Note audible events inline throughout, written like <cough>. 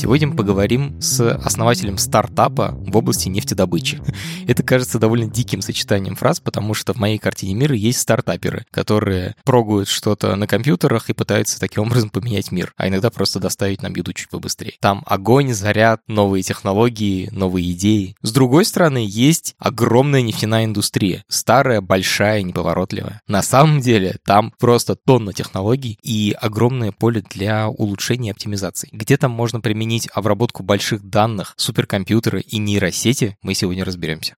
Сегодня мы поговорим с основателем стартапа в области нефтедобычи. <laughs> Это кажется довольно диким сочетанием фраз, потому что в моей картине мира есть стартаперы, которые прогуют что-то на компьютерах и пытаются таким <laughs> образом поменять мир, а иногда просто доставить нам еду чуть побыстрее. Там огонь, заряд, новые технологии, новые идеи. С другой стороны, есть огромная нефтяная индустрия, старая, большая, неповоротливая. На самом деле, там просто тонна технологий и огромное поле для улучшения и оптимизации. Где там можно применить применить обработку больших данных, суперкомпьютеры и нейросети, мы сегодня разберемся.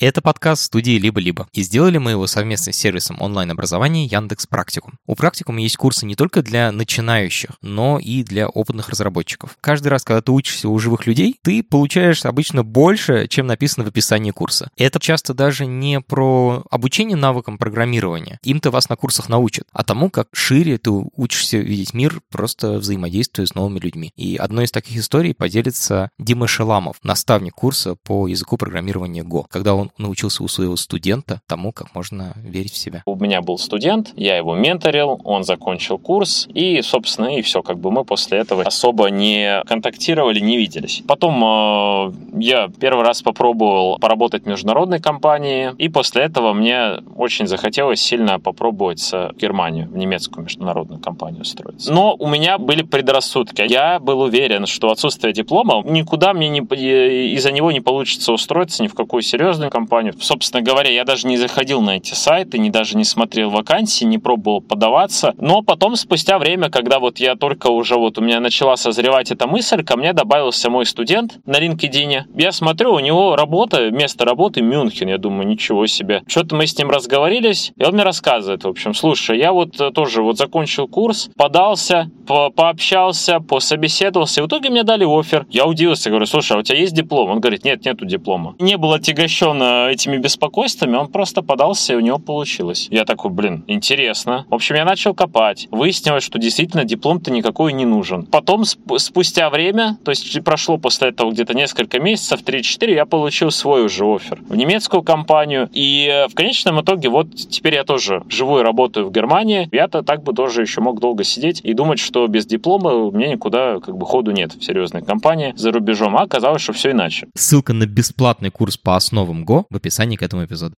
Это подкаст студии «Либо-либо», и сделали мы его совместно с сервисом онлайн-образования Яндекс Практикум. У Практикума есть курсы не только для начинающих, но и для опытных разработчиков. Каждый раз, когда ты учишься у живых людей, ты получаешь обычно больше, чем написано в описании курса. Это часто даже не про обучение навыкам программирования. Им-то вас на курсах научат, а тому, как шире ты учишься видеть мир, просто взаимодействуя с новыми людьми. И одной из таких историй поделится Дима Шеламов, наставник курса по языку программирования Go. Когда он научился у своего студента тому, как можно верить в себя. У меня был студент, я его менторил, он закончил курс, и, собственно, и все. Как бы мы после этого особо не контактировали, не виделись. Потом э, я первый раз попробовал поработать в международной компании, и после этого мне очень захотелось сильно попробовать в Германию, в немецкую международную компанию устроиться. Но у меня были предрассудки. Я был уверен, что отсутствие диплома никуда мне не, из-за него не получится устроиться ни в какую серьезную компанию, компанию. Собственно говоря, я даже не заходил на эти сайты, не даже не смотрел вакансии, не пробовал подаваться. Но потом, спустя время, когда вот я только уже вот у меня начала созревать эта мысль, ко мне добавился мой студент на LinkedIn. Я смотрю, у него работа, место работы Мюнхен. Я думаю, ничего себе. Что-то мы с ним разговорились, и он мне рассказывает, в общем, слушай, я вот э, тоже вот закончил курс, подался, по пообщался, пособеседовался, и в итоге мне дали офер. Я удивился, говорю, слушай, а у тебя есть диплом? Он говорит, нет, нету диплома. Не был отягощен этими беспокойствами, он просто подался, и у него получилось. Я такой, блин, интересно. В общем, я начал копать. Выяснилось, что действительно диплом-то никакой не нужен. Потом, спустя время, то есть прошло после этого где-то несколько месяцев, 3-4, я получил свой уже офер в немецкую компанию. И э, в конечном итоге вот теперь я тоже живу и работаю в Германии. Я-то так бы тоже еще мог долго сидеть и думать, что без диплома мне никуда как бы ходу нет в серьезной компании за рубежом. А оказалось, что все иначе. Ссылка на бесплатный курс по основам Go в описании к этому эпизоду.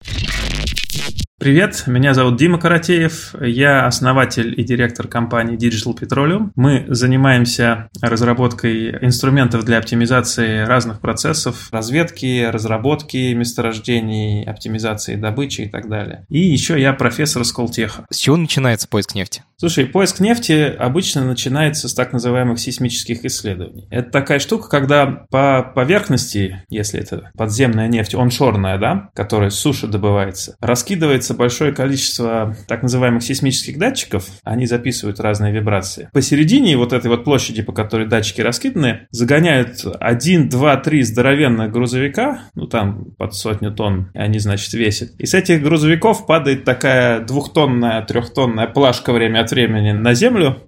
Привет, меня зовут Дима Каратеев, я основатель и директор компании Digital Petroleum. Мы занимаемся разработкой инструментов для оптимизации разных процессов, разведки, разработки месторождений, оптимизации добычи и так далее. И еще я профессор Сколтеха. С чего начинается поиск нефти? Слушай, поиск нефти обычно начинается с так называемых сейсмических исследований. Это такая штука, когда по поверхности, если это подземная нефть, оншорная, да, которая с суши добывается, раскидывается большое количество так называемых сейсмических датчиков, они записывают разные вибрации. Посередине вот этой вот площади, по которой датчики раскиданы, загоняют один, два, три здоровенных грузовика, ну там под сотню тонн они, значит, весят. И с этих грузовиков падает такая двухтонная, трехтонная плашка время от времени на землю,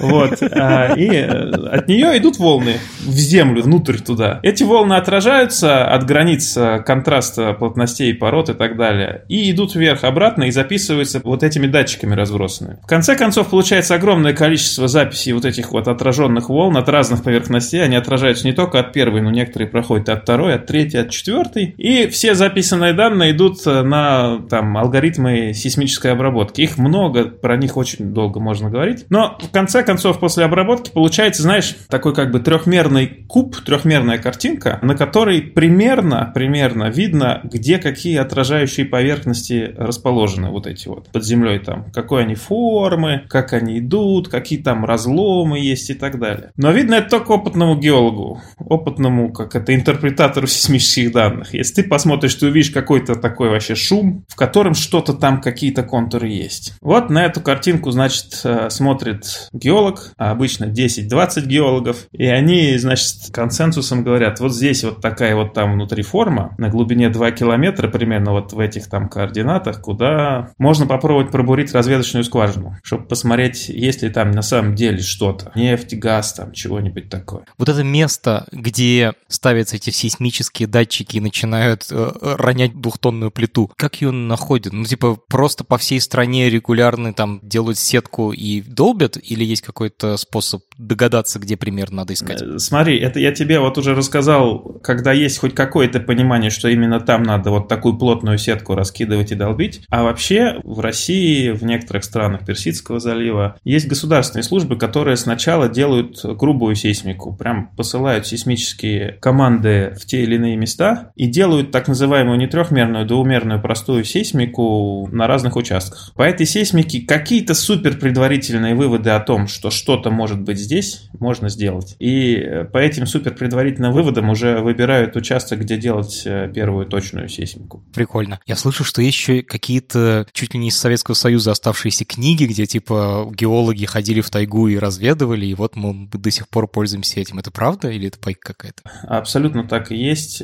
вот, а, и э, от нее идут волны в землю, внутрь туда. Эти волны отражаются от границ э, контраста плотностей пород и так далее, и идут вверх-обратно и записываются вот этими датчиками разбросанными. В конце концов, получается огромное количество записей вот этих вот отраженных волн от разных поверхностей, они отражаются не только от первой, но некоторые проходят от второй, от третьей, от четвертой, и все записанные данные идут э, на там алгоритмы сейсмической обработки. Их много, про них очень долго можно говорить. Но в конце концов, после обработки получается, знаешь, такой как бы трехмерный куб, трехмерная картинка, на которой примерно, примерно видно, где какие отражающие поверхности расположены вот эти вот под землей там, какой они формы, как они идут, какие там разломы есть и так далее. Но видно это только опытному геологу, опытному, как это, интерпретатору <laughs> сейсмических данных. Если ты посмотришь, ты увидишь какой-то такой вообще шум, в котором что-то там, какие-то контуры есть. Вот на эту картинку, значит, э, смотрит геолог, а обычно 10-20 геологов, и они, значит, консенсусом говорят, вот здесь вот такая вот там внутри форма, на глубине 2 километра примерно вот в этих там координатах, куда можно попробовать пробурить разведочную скважину, чтобы посмотреть, есть ли там на самом деле что-то. Нефть, газ, там чего-нибудь такое. Вот это место, где ставятся эти сейсмические датчики и начинают э, ронять двухтонную плиту, как ее находят? Ну, типа, просто по всей стране регулярно там делают сетку и долбят, или есть какой-то способ догадаться, где примерно надо искать? Э, смотри, это я тебе вот уже рассказал, когда есть хоть какое-то понимание, что именно там надо вот такую плотную сетку раскидывать и долбить. А вообще в России, в некоторых странах Персидского залива есть государственные службы, которые сначала делают грубую сейсмику, прям посылают сейсмические команды в те или иные места и делают так называемую не трехмерную, двумерную простую сейсмику на разных участках. По этой сейсмике какие-то супер предварительные выводы о том, что что-то может быть здесь, можно сделать. И по этим супер предварительным выводам уже выбирают участок, где делать э, первую точную сейсмику. Прикольно. Я слышу, что есть еще какие-то чуть ли не из Советского Союза оставшиеся книги, где типа геологи ходили в тайгу и разведывали, и вот мы до сих пор пользуемся этим. Это правда или это пайка какая-то? Абсолютно так и есть.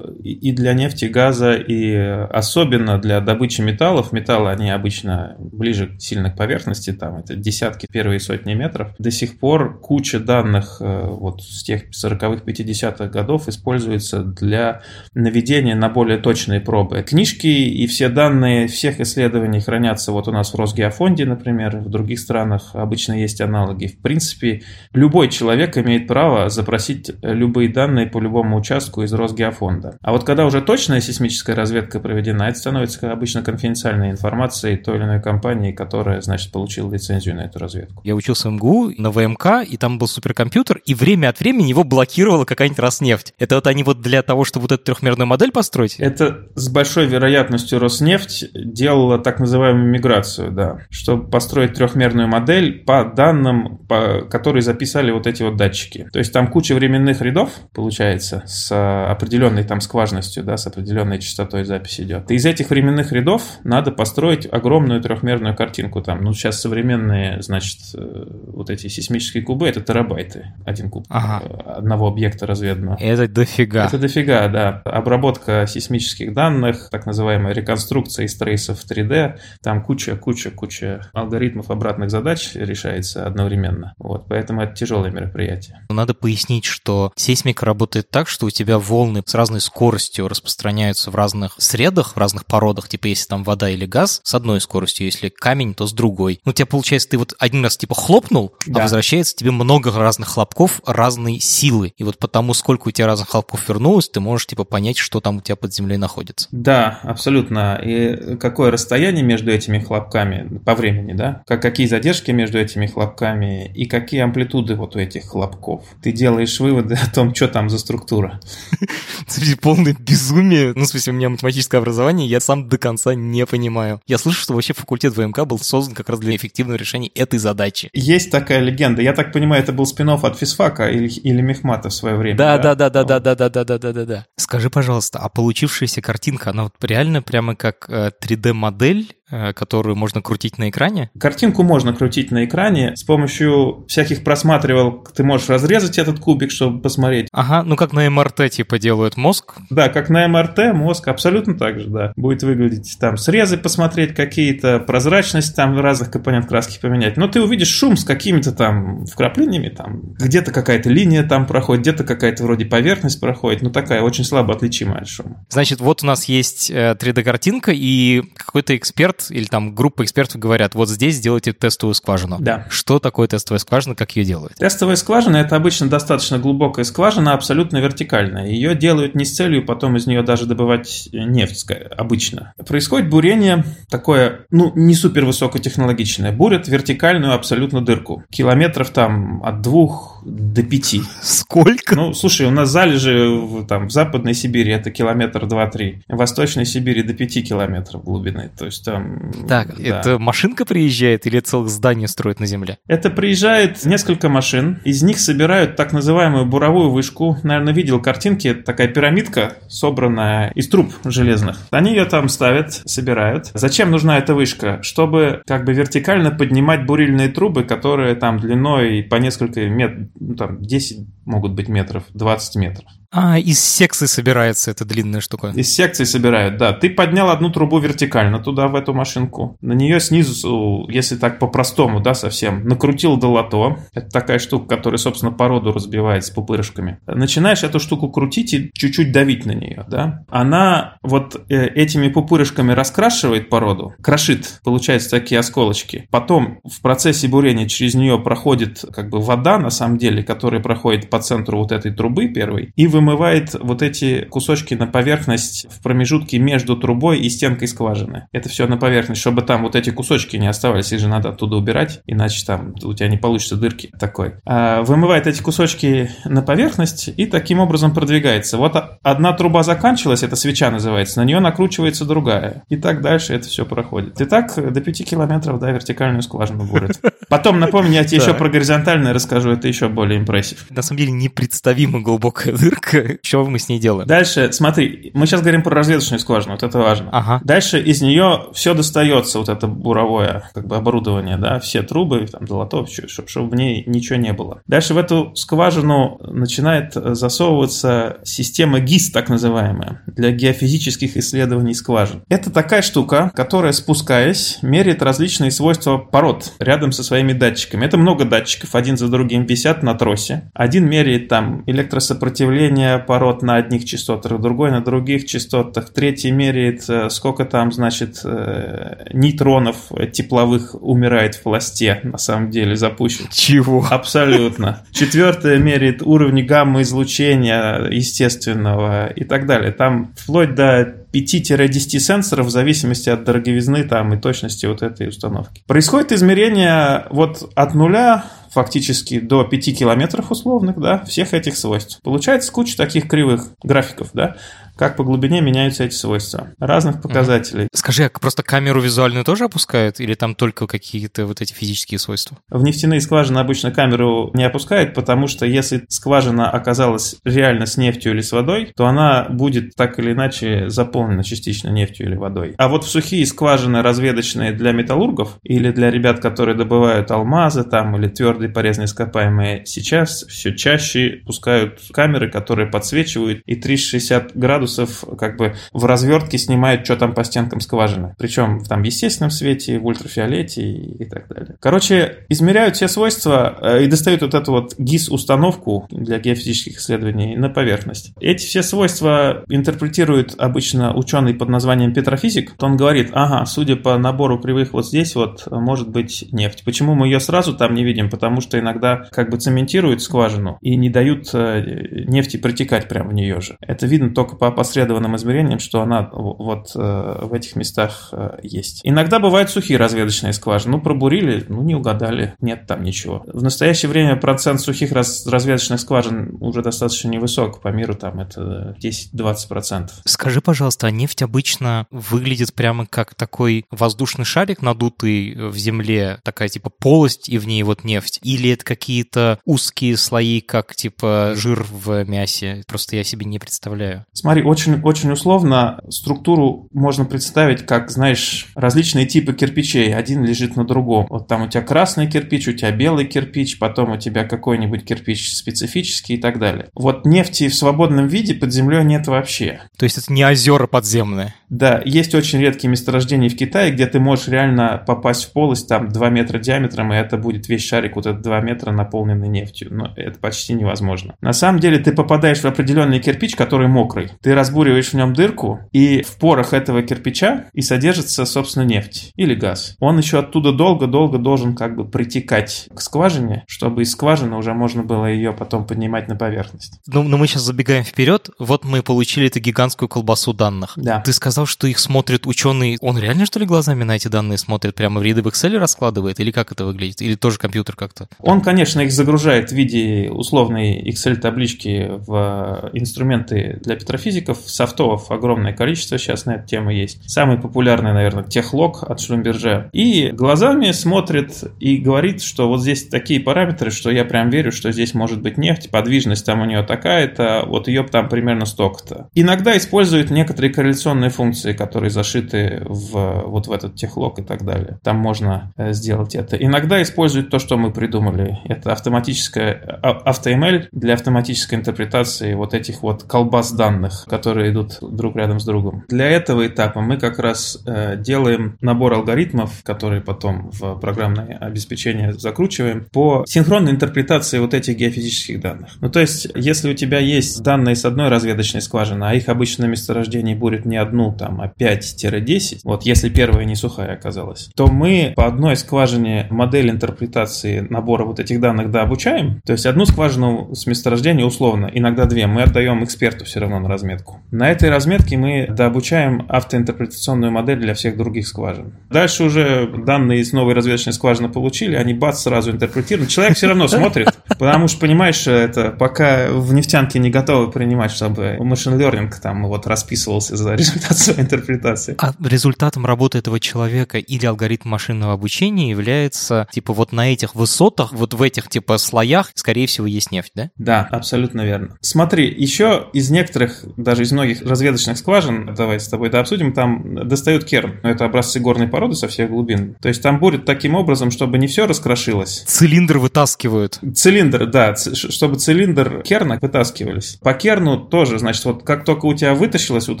И для нефти, газа, и особенно для добычи металлов. Металлы, они обычно ближе сильно к поверхности, там это десятки, первые сотни метров. До сих пор куча данных э, вот с тех 40-х, 50-х годов используется для наведения на более точные пробы. Книжки и все данные всех исследований хранятся вот у нас в Росгеофонде, например, в других странах обычно есть аналоги. В принципе, любой человек имеет право запросить любые данные по любому участку из Росгеофонда. А вот когда уже точная сейсмическая разведка проведена, это становится обычно конфиденциальной информацией той или иной компании, которая, значит, получила лицензию на эту разведку. Я учился в МГУ на ВМК, и там был суперкомпьютер, и время от времени его блокировала какая-нибудь Роснефть. Это вот они вот для того, чтобы вот эту трехмерную модель построить? Это с большой вероятностью Роснефть делала так называемую миграцию, да, чтобы построить трехмерную модель по данным, по, которые записали вот эти вот датчики. То есть там куча временных рядов, получается, с определенной там скважностью, да, с определенной частотой записи идет. И из этих временных рядов надо построить огромную трехмерную картинку там. Ну, сейчас современные, значит, э, вот эти сейсмические кубы, это терабайты, один куб ага. Э, одного объекта разведанного. Это дофига. Это дофига, да. Обработка сейсмических данных, так называемая реконструкция из трейсов 3D, там куча, куча, куча алгоритмов обратных задач решается одновременно. Вот, поэтому это тяжелое мероприятие. Надо пояснить, что сейсмика работает так, что у тебя волны с разной скоростью распространяются в разных средах, в разных породах, типа если там вода или газ, с одной скоростью, если камень, то с другой. Ну, у тебя получается, ты вот один раз типа хлопнул, а да. а возвращается тебе много разных хлопков разной силы. И вот потому, сколько у тебя разных хлопков вернулось, ты можешь типа понять, что там у тебя под землей находится. Да, абсолютно. И какое расстояние между этими хлопками по времени, да? Как, какие задержки между этими хлопками и какие амплитуды вот у этих хлопков. Ты делаешь выводы о том, что там за структура. <laughs> Смотрите, полное безумие. Ну, в смысле, у меня математическое образование, я сам до конца не понимаю. Я слышу, что вообще факультет ВМК был создан как раз для эффективного решения этой задачи. Есть такая легенда. Я так понимаю, это был спин от физфака или, или Мехмата в свое время. Да, да, да, да, да, да, да, да, да, да, да, да. Скажи, пожалуйста, а получившаяся картинка, она вот реально прямо как Э, 3D-модель которую можно крутить на экране? Картинку можно крутить на экране. С помощью всяких просматривалок ты можешь разрезать этот кубик, чтобы посмотреть. Ага, ну как на МРТ типа делают мозг? Да, как на МРТ мозг абсолютно так же, да. Будет выглядеть там срезы посмотреть какие-то, прозрачность там разных компонент краски поменять. Но ты увидишь шум с какими-то там вкраплениями, там где-то какая-то линия там проходит, где-то какая-то вроде поверхность проходит, ну такая очень слабо отличимая от шума. Значит, вот у нас есть 3D-картинка, э, и какой-то эксперт эксперт или там группа экспертов говорят, вот здесь сделайте тестовую скважину. Да. Что такое тестовая скважина, как ее делают? Тестовая скважина – это обычно достаточно глубокая скважина, абсолютно вертикальная. Ее делают не с целью потом из нее даже добывать нефть обычно. Происходит бурение такое, ну, не супер высокотехнологичное. Бурят вертикальную абсолютно дырку. Километров там от двух до 5. Сколько? Ну, слушай, у нас залежи в, там, в Западной Сибири это километр 2-3, в Восточной Сибири до 5 километров глубины. То есть там... Так, да. это машинка приезжает или целых здание строят на земле? Это приезжает несколько машин, из них собирают так называемую буровую вышку. Наверное, видел картинки, это такая пирамидка, собранная из труб железных. Они ее там ставят, собирают. Зачем нужна эта вышка? Чтобы как бы вертикально поднимать бурильные трубы, которые там длиной по несколько метров, ну, там 10 могут быть метров, 20 метров. А, из секции собирается эта длинная штука. Из секции собирают, да. Ты поднял одну трубу вертикально туда, в эту машинку. На нее снизу, если так по-простому, да, совсем, накрутил долото. Это такая штука, которая, собственно, породу разбивает с пупырышками. Начинаешь эту штуку крутить и чуть-чуть давить на нее, да. Она вот э, этими пупырышками раскрашивает породу, крошит, получается такие осколочки. Потом в процессе бурения через нее проходит как бы вода, на самом деле, которая проходит по центру вот этой трубы первой, и вымывает вот эти кусочки на поверхность в промежутке между трубой и стенкой скважины. Это все на поверхность, чтобы там вот эти кусочки не оставались, их же надо оттуда убирать, иначе там у тебя не получится дырки такой. А вымывает эти кусочки на поверхность и таким образом продвигается. Вот одна труба заканчивалась, это свеча называется, на нее накручивается другая. И так дальше это все проходит. И так до 5 километров, да, вертикальную скважину бурят. Потом, напомню, я тебе еще про горизонтальное расскажу, это еще более импрессив. На самом деле непредставимо глубокая дырка. Что мы с ней делаем? Дальше, смотри, мы сейчас говорим про разведочную скважину, вот это важно. Ага. Дальше из нее все достается, вот это буровое как бы оборудование, да, все трубы, там, долотов, чтобы в ней ничего не было. Дальше в эту скважину начинает засовываться система ГИС, так называемая, для геофизических исследований скважин. Это такая штука, которая, спускаясь, меряет различные свойства пород рядом со своими датчиками. Это много датчиков, один за другим висят на тросе. Один меряет там электросопротивление пород на одних частотах, другой на других частотах, третий меряет, э, сколько там, значит, э, нейтронов тепловых умирает в пласте, на самом деле, запущен. Чего? Абсолютно. Четвертое меряет уровни гамма-излучения естественного и так далее. Там вплоть до 5-10 сенсоров в зависимости от дороговизны там, и точности вот этой установки. Происходит измерение вот от нуля фактически до 5 километров условных, да, всех этих свойств. Получается куча таких кривых графиков, да как по глубине меняются эти свойства. Разных показателей. Скажи, а просто камеру визуальную тоже опускают? Или там только какие-то вот эти физические свойства? В нефтяные скважины обычно камеру не опускают, потому что если скважина оказалась реально с нефтью или с водой, то она будет так или иначе заполнена частично нефтью или водой. А вот в сухие скважины разведочные для металлургов или для ребят, которые добывают алмазы там или твердые полезные ископаемые, сейчас все чаще пускают камеры, которые подсвечивают и 360 градусов как бы в развертке снимает, что там по стенкам скважины. Причем там в естественном свете, в ультрафиолете и, и так далее. Короче, измеряют все свойства э, и достают вот эту вот ГИС-установку для геофизических исследований на поверхность. Эти все свойства интерпретирует обычно ученый под названием петрофизик. Он говорит, ага, судя по набору кривых вот здесь вот может быть нефть. Почему мы ее сразу там не видим? Потому что иногда как бы цементируют скважину и не дают э, нефти протекать прямо в нее же. Это видно только по опосредованным измерениям, что она вот э, в этих местах э, есть. Иногда бывают сухие разведочные скважины. Ну, пробурили, ну, не угадали, нет там ничего. В настоящее время процент сухих раз, разведочных скважин уже достаточно невысок. По миру там это 10-20%. Скажи, пожалуйста, а нефть обычно выглядит прямо как такой воздушный шарик, надутый в земле, такая типа полость, и в ней вот нефть? Или это какие-то узкие слои, как типа жир в мясе? Просто я себе не представляю. Смотри, очень, очень условно структуру можно представить как, знаешь, различные типы кирпичей. Один лежит на другом. Вот там у тебя красный кирпич, у тебя белый кирпич, потом у тебя какой-нибудь кирпич специфический и так далее. Вот нефти в свободном виде под землей нет вообще. То есть это не озера подземные? Да, есть очень редкие месторождения в Китае, где ты можешь реально попасть в полость там 2 метра диаметром, и это будет весь шарик вот этот 2 метра наполненный нефтью. Но это почти невозможно. На самом деле ты попадаешь в определенный кирпич, который мокрый. Ты разбуриваешь в нем дырку, и в порах этого кирпича и содержится, собственно, нефть или газ. Он еще оттуда долго-долго должен как бы притекать к скважине, чтобы из скважины уже можно было ее потом поднимать на поверхность. Ну, но мы сейчас забегаем вперед. Вот мы получили эту гигантскую колбасу данных. Да. Ты сказал, сказал, что их смотрит ученый. Он реально, что ли, глазами на эти данные смотрит? Прямо в ряды в Excel раскладывает? Или как это выглядит? Или тоже компьютер как-то? Он, конечно, их загружает в виде условной Excel-таблички в инструменты для петрофизиков. Софтов огромное количество сейчас на эту тему есть. Самый популярный, наверное, техлог от Шлюмберже. И глазами смотрит и говорит, что вот здесь такие параметры, что я прям верю, что здесь может быть нефть, подвижность там у нее такая-то, вот ее там примерно столько-то. Иногда используют некоторые корреляционные функции, которые зашиты в, вот в этот техлог и так далее. Там можно э, сделать это. Иногда используют то, что мы придумали. Это автоматическая а, AutoML для автоматической интерпретации вот этих вот колбас данных, которые идут друг рядом с другом. Для этого этапа мы как раз э, делаем набор алгоритмов, которые потом в программное обеспечение закручиваем по синхронной интерпретации вот этих геофизических данных. Ну, то есть, если у тебя есть данные с одной разведочной скважины, а их обычно на месторождении будет не одну, там, а 5-10, вот если первая не сухая оказалась, то мы по одной скважине модель интерпретации набора вот этих данных дообучаем, то есть одну скважину с месторождения условно, иногда две, мы отдаем эксперту все равно на разметку. На этой разметке мы дообучаем автоинтерпретационную модель для всех других скважин. Дальше уже данные из новой разведочной скважины получили, они бац сразу интерпретируют. Человек все равно смотрит, потому что, понимаешь, это пока в нефтянке не готовы принимать, чтобы машин learning там вот расписывался за результат интерпретации. А результатом работы этого человека или алгоритм машинного обучения является, типа, вот на этих высотах, вот в этих, типа, слоях, скорее всего, есть нефть, да? Да, абсолютно верно. Смотри, еще из некоторых, даже из многих разведочных скважин, давай с тобой это обсудим, там достают керн. Это образцы горной породы со всех глубин. То есть там будет таким образом, чтобы не все раскрошилось. Цилиндр вытаскивают. Цилиндр, да, чтобы цилиндр керна вытаскивались. По керну тоже, значит, вот как только у тебя вытащилось вот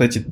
эти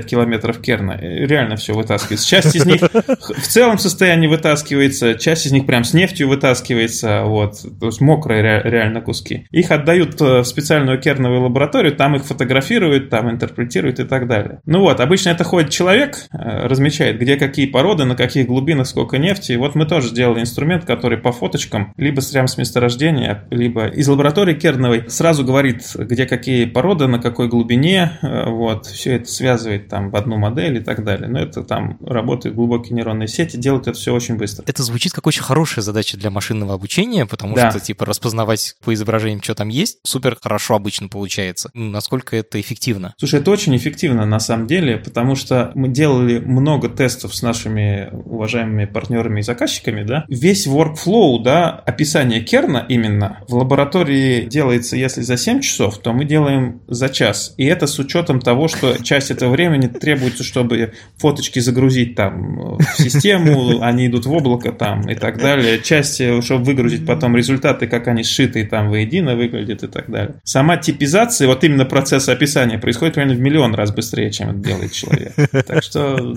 2-3-5 километров керна, э, реально все вытаскивается. Часть из них в целом состоянии вытаскивается, часть из них прям с нефтью вытаскивается, вот, то есть мокрые реально куски. Их отдают э, в специальную керновую лабораторию, там их фотографируют, там интерпретируют и так далее. Ну вот, обычно это ходит человек, э, размечает, где какие породы, на каких глубинах сколько нефти. И вот мы тоже сделали инструмент, который по фоточкам, либо прямо с месторождения, либо из лаборатории керновой сразу говорит, где какие породы, на какой глубине, вот, все это связывает там в одну модель и так далее. Но это там работают глубокие нейронные сети, делают это все очень быстро. Это звучит как очень хорошая задача для машинного обучения, потому да. что, типа, распознавать по изображениям, что там есть, супер хорошо обычно получается. Ну, насколько это эффективно? Слушай, это очень эффективно на самом деле, потому что мы делали много тестов с нашими уважаемыми партнерами и заказчиками, да. Весь workflow, да, описание керна именно в лаборатории делается, если за 7 часов, то мы делаем за час. И это с учетом того, что часть этого времени требуется, чтобы фоточки загрузить там в систему, <laughs> они идут в облако там и так далее. Часть, э, чтобы выгрузить потом результаты, как они сшиты там воедино выглядят и так далее. Сама типизация, вот именно процесс описания происходит примерно в миллион раз быстрее, чем это делает человек. Так что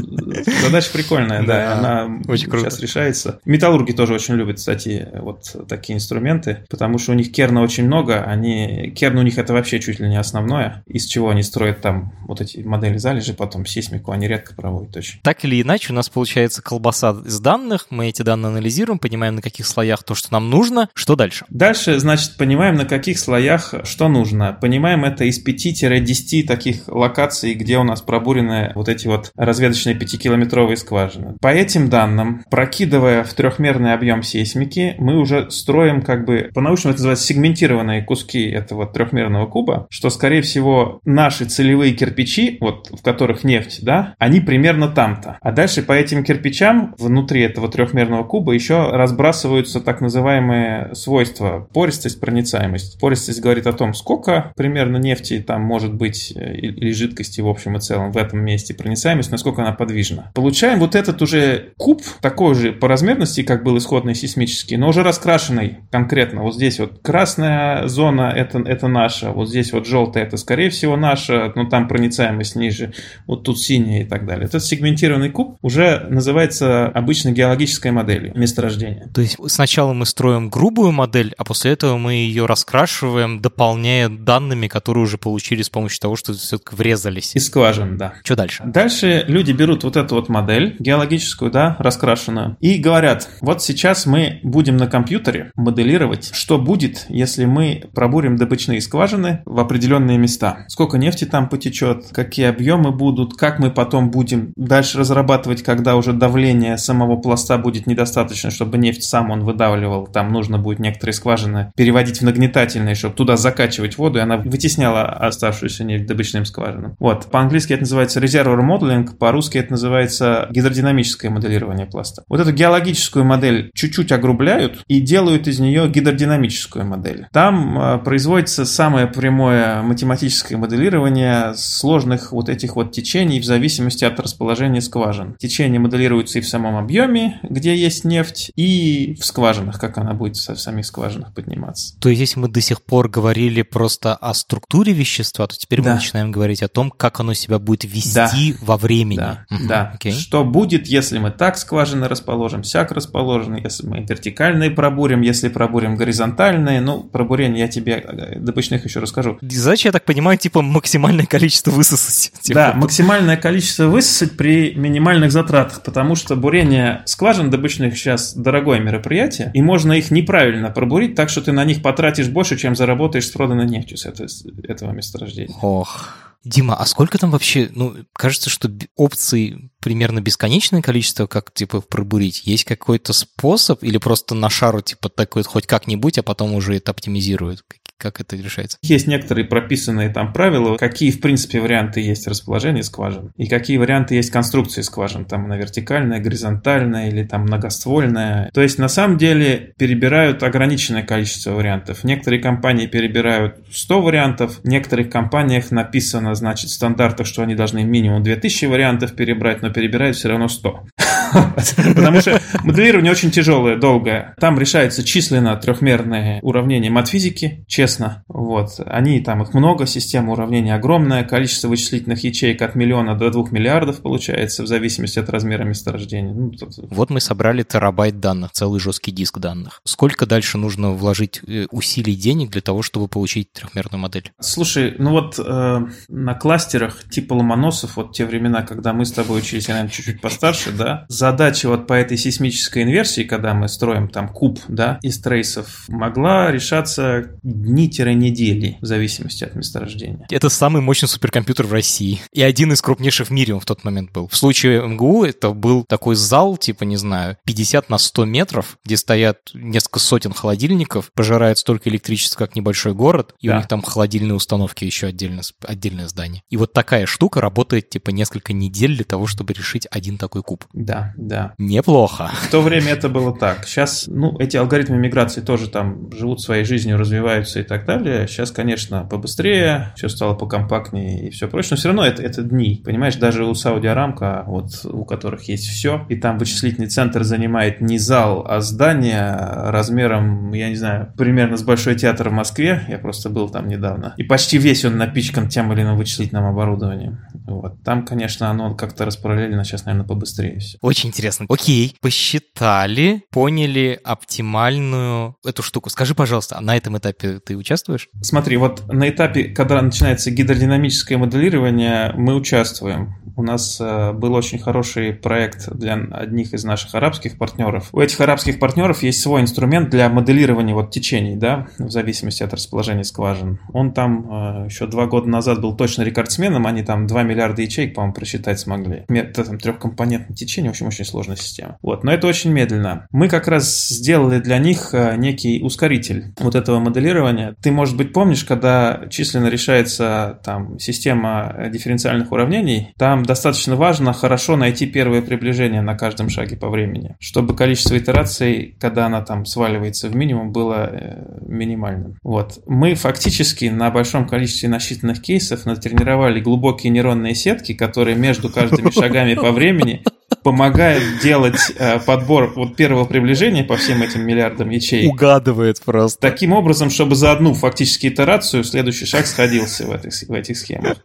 задача прикольная, да, она очень сейчас решается. Металлурги тоже очень любят, кстати, вот такие инструменты, потому что у них керна очень много, они, керн у них это вообще чуть ли не основное, из чего они строят там вот эти модели залежи, потом сейсмику они редко проводят очень. Так или иначе, у нас получается колбаса из данных, мы эти данные анализируем, понимаем, на каких слоях то, что нам нужно, что дальше? Дальше, значит, понимаем, на каких слоях что нужно. Понимаем это из 5-10 таких локаций, где у нас пробурены вот эти вот разведочные 5-километровые скважины. По этим данным, прокидывая в трехмерный объем сейсмики, мы уже строим как бы, по-научному это называется сегментированные куски этого трехмерного куба, что, скорее всего, наши целевые кирпичи, вот в которых нефть, да, они примерно там-то. А дальше по этим кирпичам внутри этого трехмерного куба еще разбрасываются так называемые свойства пористость, проницаемость. Пористость говорит о том, сколько примерно нефти там может быть э, или жидкости в общем и целом в этом месте, проницаемость, насколько она подвижна. Получаем вот этот уже куб, такой же по размерности, как был исходный сейсмический, но уже раскрашенный конкретно. Вот здесь вот красная зона это, это наша, вот здесь вот желтая это скорее всего наша, но там проницаемость ниже, вот тут синяя и так далее. Этот сегментированный куб уже называется обычно геологической моделью месторождения. То есть сначала мы строим грубую модель, а после этого мы ее раскрашиваем, дополняя данными, которые уже получили с помощью того, что все-таки врезались. Из скважин, да. Что дальше? Дальше люди берут вот эту вот модель геологическую, да, раскрашенную, и говорят, вот сейчас мы будем на компьютере моделировать, что будет, если мы пробурим добычные скважины в определенные места. Сколько нефти там потечет, какие объемы будут, как мы потом будем дальше разрабатывать, когда уже давление самого пласта будет недостаточно, чтобы нефть сам он выдавливал. Там нужно будет некоторые скважины переводить в нагнетательные, чтобы туда закачивать воду, и она вытесняла оставшуюся нефть добычным скважинам. Вот. По-английски это называется reservoir modeling, по-русски это называется гидродинамическое моделирование пласта. Вот эту геологическую модель чуть-чуть огрубляют и делают из нее гидродинамическую модель. Там э, производится самое прямое математическое моделирование сложных вот этих вот течений в зависимости от расположения скважин. Течение моделируется и в самом объеме, где есть нефть, и в скважинах, как она будет в самих скважинах подниматься. То есть, если мы до сих пор говорили просто о структуре вещества, то теперь да. мы начинаем говорить о том, как оно себя будет вести да. во времени. Да, угу. да. Okay. Что будет, если мы так скважины расположим, сяк расположены, если мы вертикальные пробурим, если пробурим горизонтальные. Ну, пробурение я тебе э, добычных еще расскажу. Задача, я так понимаю, типа максимальное количество высосать. Типа. Да, максимальное количество высосать при минимальных затратах, потому что бурение скважин добычных сейчас дорогое мероприятие, и можно их неправильно пробурить, так что ты на них потратишь больше, чем заработаешь с проданной нефтью с этого месторождения. Ох. Дима, а сколько там вообще, ну, кажется, что опций примерно бесконечное количество, как, типа, пробурить. Есть какой-то способ или просто на шару, типа, такой хоть как-нибудь, а потом уже это оптимизируют? Как это решается? Есть некоторые прописанные там правила, какие, в принципе, варианты есть расположения скважин и какие варианты есть конструкции скважин. Там на вертикальная, горизонтальная или там многоствольная. То есть, на самом деле, перебирают ограниченное количество вариантов. Некоторые компании перебирают 100 вариантов, в некоторых компаниях написано, значит, в стандартах, что они должны минимум 2000 вариантов перебрать, но перебирают все равно 100. <laughs> Потому что моделирование очень тяжелое, долгое. Там решается численно трехмерное уравнение матфизики, честно. Вот. Они, там их много, система уравнений огромная, количество вычислительных ячеек от миллиона до двух миллиардов получается, в зависимости от размера месторождения. Ну, тут... Вот мы собрали терабайт данных, целый жесткий диск данных. Сколько дальше нужно вложить э, усилий денег для того, чтобы получить трехмерную модель? Слушай, ну вот э, на кластерах типа Ломоносов, вот те времена, когда мы с тобой учились, я, наверное, чуть-чуть постарше, да, задача вот по этой сейсмической инверсии, когда мы строим там куб, да, из трейсов, могла решаться дни-недели, в зависимости от месторождения. Это самый мощный суперкомпьютер в России. И один из крупнейших в мире он в тот момент был. В случае МГУ это был такой зал, типа, не знаю, 50 на 100 метров, где стоят несколько сотен холодильников, пожирает столько электричества, как небольшой город, и да. у них там холодильные установки еще отдельно, отдельное здание. И вот такая штука работает, типа, несколько недель для того, чтобы решить один такой куб. Да, да. Неплохо. В то время это было так. Сейчас, ну, эти алгоритмы миграции тоже там живут своей жизнью, развиваются и так далее. Сейчас, конечно, побыстрее, все стало покомпактнее и все прочее. Но все равно это, это дни. Понимаешь, даже у Сауди Арамка, вот у которых есть все, и там вычислительный центр занимает не зал, а здание размером, я не знаю, примерно с Большой театр в Москве. Я просто был там недавно. И почти весь он напичкан тем или иным вычислительным оборудованием. Вот. Там, конечно, оно как-то распараллелено сейчас, наверное, побыстрее все. Очень интересно. Окей, посчитали, поняли оптимальную эту штуку. Скажи, пожалуйста, а на этом этапе ты участвуешь? Смотри, вот на этапе, когда начинается гидродинамическое моделирование, мы участвуем. У нас э, был очень хороший проект для одних из наших арабских партнеров. У этих арабских партнеров есть свой инструмент для моделирования вот течений, да, в зависимости от расположения скважин. Он там э, еще два года назад был точно рекордсменом, они там 2 миллиарда ячеек, по-моему, просчитать смогли. Это там трехкомпонентное течение, в общем, очень сложная система. Вот, но это очень медленно. Мы как раз сделали для них э, некий ускоритель вот этого моделирования. Ты, может быть, помнишь, когда численно решается там система дифференциальных уравнений, там достаточно важно хорошо найти первое приближение на каждом шаге по времени, чтобы количество итераций, когда она там сваливается в минимум, было э, минимальным. Вот. Мы фактически на большом количестве насчитанных кейсов натренировали глубокие нейронные сетки, которые между каждыми шагами по времени помогает делать э, подбор вот первого приближения по всем этим миллиардам ячеек. Угадывает просто. Таким образом, чтобы за одну фактически итерацию следующий шаг сходился в этих, в этих схемах.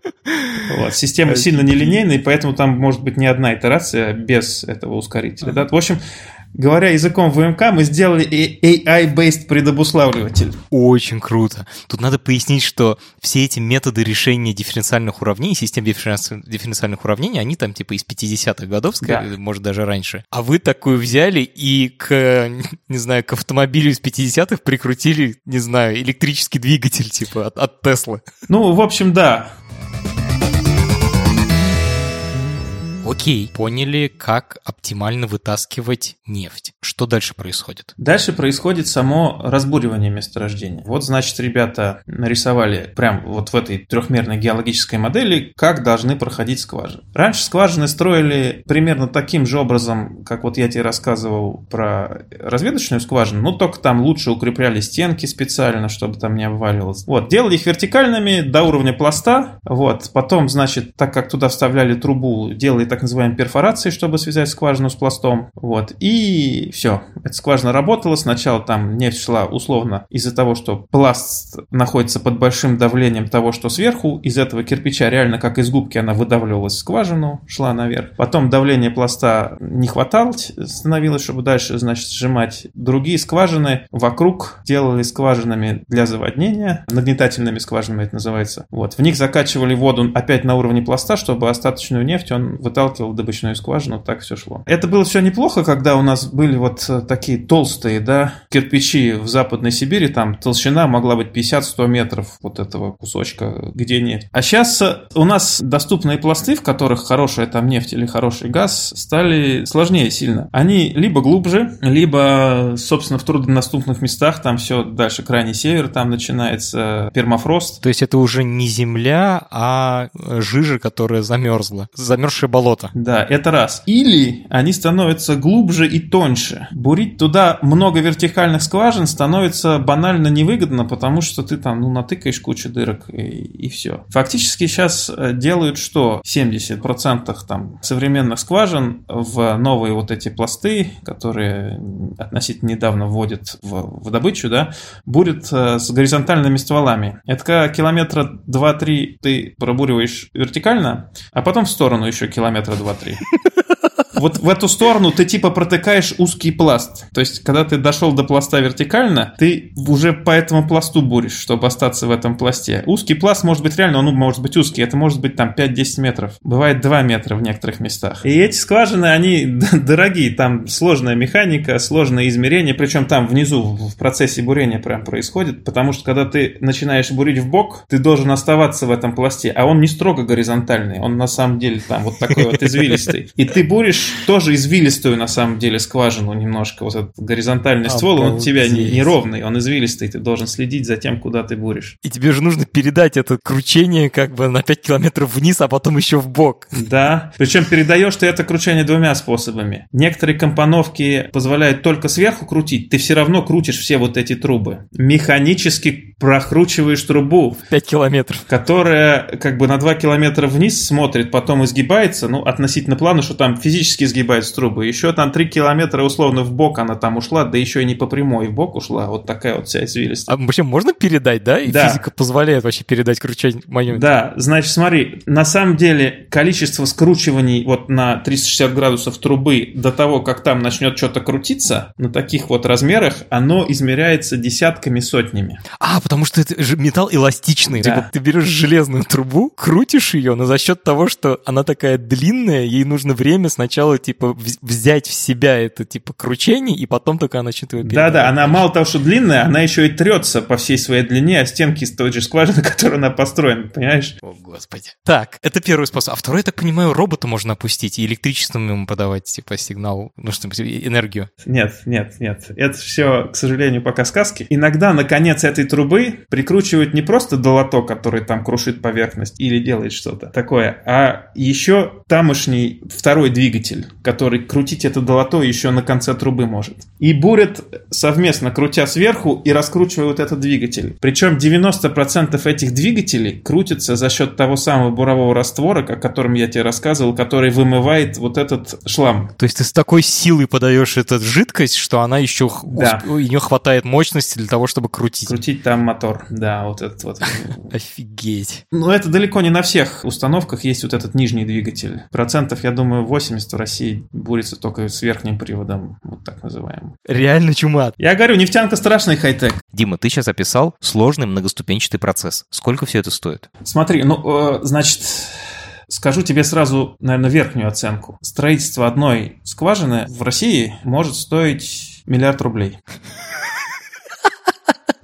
Вот. Система сильно нелинейная, поэтому там может быть не одна итерация без этого ускорителя. Да? В общем, Говоря языком ВМК, мы сделали AI-based предобуславливатель. Очень круто. Тут надо пояснить, что все эти методы решения дифференциальных уравнений, систем дифференциальных уравнений, они там типа из 50-х годов, да. может даже раньше. А вы такую взяли и к, <laughs> не знаю, к автомобилю из 50-х прикрутили, не знаю, электрический двигатель типа от, от Теслы. Ну, в общем, да. Окей, поняли, как оптимально вытаскивать нефть. Что дальше происходит? Дальше происходит само разбуривание месторождения. Вот, значит, ребята нарисовали прям вот в этой трехмерной геологической модели, как должны проходить скважины. Раньше скважины строили примерно таким же образом, как вот я тебе рассказывал про разведочную скважину, но только там лучше укрепляли стенки специально, чтобы там не обваливалось. Вот, делали их вертикальными до уровня пласта, вот, потом, значит, так как туда вставляли трубу, делали так называемые перфорации, чтобы связать скважину с пластом, вот, и все. Эта скважина работала, сначала там нефть шла условно из-за того, что пласт находится под большим давлением того, что сверху, из этого кирпича реально как из губки она выдавливалась в скважину, шла наверх. Потом давление пласта не хватало, становилось, чтобы дальше, значит, сжимать. Другие скважины вокруг делали скважинами для заводнения, нагнетательными скважинами это называется. Вот. В них закачивали воду опять на уровне пласта, чтобы остаточную нефть он выталкивал в добычную скважину, так все шло. Это было все неплохо, когда у нас были вот э, такие толстые, да, кирпичи в Западной Сибири, там толщина могла быть 50-100 метров вот этого кусочка, где нефть. А сейчас э, у нас доступные пласты, в которых хорошая там нефть или хороший газ, стали сложнее сильно. Они либо глубже, либо, собственно, в труднодоступных местах, там все дальше крайний север, там начинается пермафрост. То есть это уже не земля, а жижа, которая замерзла. Замерзшее болото. Да, это раз. Или они становятся глубже и тоньше. Бурить туда много вертикальных скважин становится банально невыгодно, потому что ты там, ну, натыкаешь кучу дырок и, и все. Фактически сейчас э, делают что? 70% там современных скважин в новые вот эти пласты, которые относительно недавно вводят в, в добычу, да, бурят э, с горизонтальными стволами. Это когда километра 2-3 ты пробуриваешь вертикально, а потом в сторону еще километра 2-3 <laughs> вот в эту сторону ты типа протыкаешь узкий пласт. То есть, когда ты дошел до пласта вертикально, ты уже по этому пласту буришь, чтобы остаться в этом пласте. Узкий пласт может быть реально, он может быть узкий, это может быть там 5-10 метров. Бывает 2 метра в некоторых местах. И эти скважины, они <laughs> дорогие, там сложная механика, сложное измерение, причем там внизу в процессе бурения прям происходит, потому что когда ты начинаешь бурить в бок, ты должен оставаться в этом пласте, а он не строго горизонтальный, он на самом деле там вот такой вот извилистый. И ты буришь тоже извилистую, на самом деле, скважину немножко. Вот этот горизонтальный ствол, он у тебя не, не ровный, он извилистый. Ты должен следить за тем, куда ты буришь. И тебе же нужно передать это кручение как бы на 5 километров вниз, а потом еще в бок. Да. Причем передаешь ты это кручение двумя способами. Некоторые компоновки позволяют только сверху крутить. Ты все равно крутишь все вот эти трубы. Механически прокручиваешь трубу. 5 километров. Которая как бы на 2 километра вниз смотрит, потом изгибается, ну, относительно плана, что там физически физически сгибается трубы. Еще там 3 километра условно в бок она там ушла, да еще и не по прямой в бок ушла. Вот такая вот вся извилистая. А вообще можно передать, да? И да. физика позволяет вообще передать кручение момент. Да, значит, смотри, на самом деле количество скручиваний вот на 360 градусов трубы до того, как там начнет что-то крутиться, на таких вот размерах, оно измеряется десятками, сотнями. А, потому что это же металл эластичный. Да. Типа, ты берешь железную трубу, крутишь ее, но за счет того, что она такая длинная, ей нужно время сначала сначала, типа, взять в себя это, типа, кручение, и потом только она начнет его Да-да, она мало того, что длинная, она еще и трется по всей своей длине, а стенки из той же скважины, <laughs> которой она построена, понимаешь? О, господи. Так, это первый способ. А второй, я так понимаю, робота можно опустить и электричеством ему подавать, типа, сигнал, ну что, энергию. Нет, нет, нет. Это все, к сожалению, пока сказки. Иногда на конец этой трубы прикручивают не просто долото, который там крушит поверхность или делает что-то такое, а еще тамошний второй двигатель двигатель, который крутить это долото еще на конце трубы может. И бурят совместно, крутя сверху и раскручивают этот двигатель. Причем 90% этих двигателей крутятся за счет того самого бурового раствора, о котором я тебе рассказывал, который вымывает вот этот шлам. То есть ты с такой силой подаешь эту жидкость, что она еще да. у нее хватает мощности для того, чтобы крутить. Крутить там мотор, да, вот этот вот. <laughs> Офигеть. Но это далеко не на всех установках есть вот этот нижний двигатель. Процентов, я думаю, 80 в России бурится только с верхним приводом, вот так называемым. Реально чума. Я говорю, нефтянка страшный хай-тек. Дима, ты сейчас описал сложный многоступенчатый процесс. Сколько все это стоит? Смотри, ну, э, значит, Скажу тебе сразу, наверное, верхнюю оценку. Строительство одной скважины в России может стоить миллиард рублей.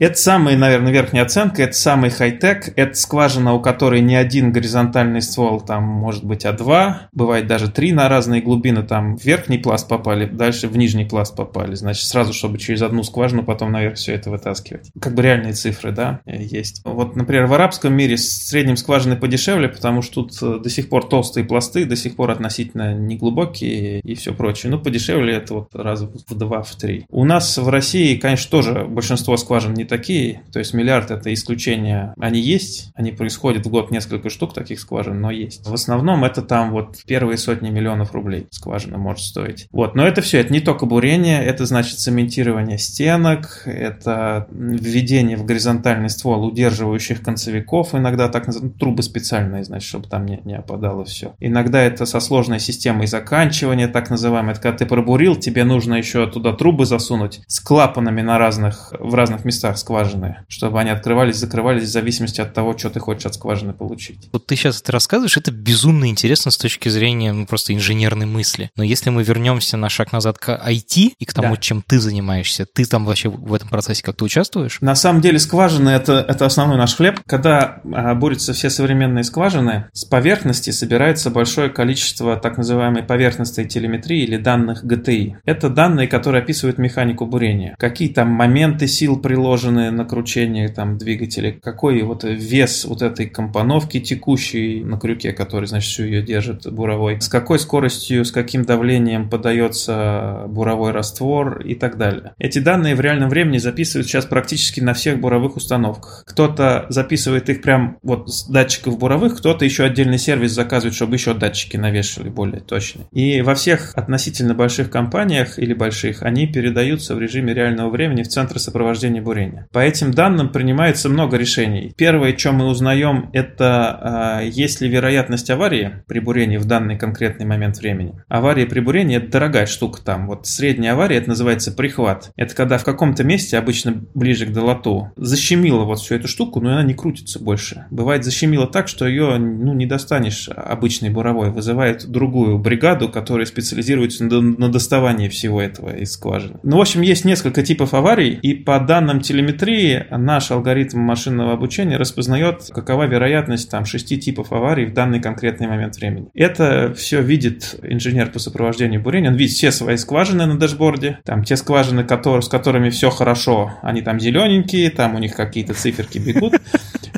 Это самая, наверное, верхняя оценка, это самый хай-тек, это скважина, у которой не один горизонтальный ствол, там может быть А2, бывает даже три на разные глубины, там в верхний пласт попали, дальше в нижний пласт попали, значит, сразу, чтобы через одну скважину потом наверх все это вытаскивать. Как бы реальные цифры, да, есть. Вот, например, в арабском мире с средним скважины подешевле, потому что тут э, до сих пор толстые пласты, до сих пор относительно неглубокие и все прочее. Ну, подешевле это вот раз в два, в три. У нас в России, конечно, тоже большинство скважин не такие, то есть миллиард это исключение. Они есть, они происходят в год несколько штук таких скважин, но есть. В основном это там вот первые сотни миллионов рублей скважина может стоить. Вот, но это все, это не только бурение, это значит цементирование стенок, это введение в горизонтальный ствол удерживающих концевиков, иногда так называемые трубы специальные, значит, чтобы там не, не опадало все. Иногда это со сложной системой заканчивания, так называемое. Это когда ты пробурил, тебе нужно еще туда трубы засунуть с клапанами на разных, в разных местах скважины, чтобы они открывались, закрывались в зависимости от того, что ты хочешь от скважины получить. Вот ты сейчас это рассказываешь, это безумно интересно с точки зрения ну, просто инженерной мысли. Но если мы вернемся на шаг назад к IT и к тому, да. чем ты занимаешься, ты там вообще в этом процессе как-то участвуешь? На самом деле скважины это, это основной наш хлеб. Когда а, борются все современные скважины, с поверхности собирается большое количество так называемой поверхностной телеметрии или данных GTI. Это данные, которые описывают механику бурения. Какие там моменты сил приложены на кручение там двигателя, какой вот вес вот этой компоновки текущей на крюке, который, значит, всю ее держит буровой, с какой скоростью, с каким давлением подается буровой раствор и так далее. Эти данные в реальном времени записывают сейчас практически на всех буровых установках. Кто-то записывает их прям вот с датчиков буровых, кто-то еще отдельный сервис заказывает, чтобы еще датчики навешивали более точные. И во всех относительно больших компаниях или больших они передаются в режиме реального времени в центры сопровождения бурения. По этим данным принимается много решений. Первое, что мы узнаем, это э, есть ли вероятность аварии при бурении в данный конкретный момент времени. Авария при бурении – это дорогая штука там. Вот средняя авария – это называется прихват. Это когда в каком-то месте, обычно ближе к долоту, защемило вот всю эту штуку, но она не крутится больше. Бывает защемило так, что ее ну, не достанешь обычной буровой. Вызывает другую бригаду, которая специализируется на, на доставании всего этого из скважины. Ну, в общем, есть несколько типов аварий, и по данным телеметрии наш алгоритм машинного обучения распознает, какова вероятность там шести типов аварий в данный конкретный момент времени. Это все видит инженер по сопровождению бурения. Он видит все свои скважины на дашборде. Там те скважины, которые, с которыми все хорошо, они там зелененькие, там у них какие-то циферки бегут.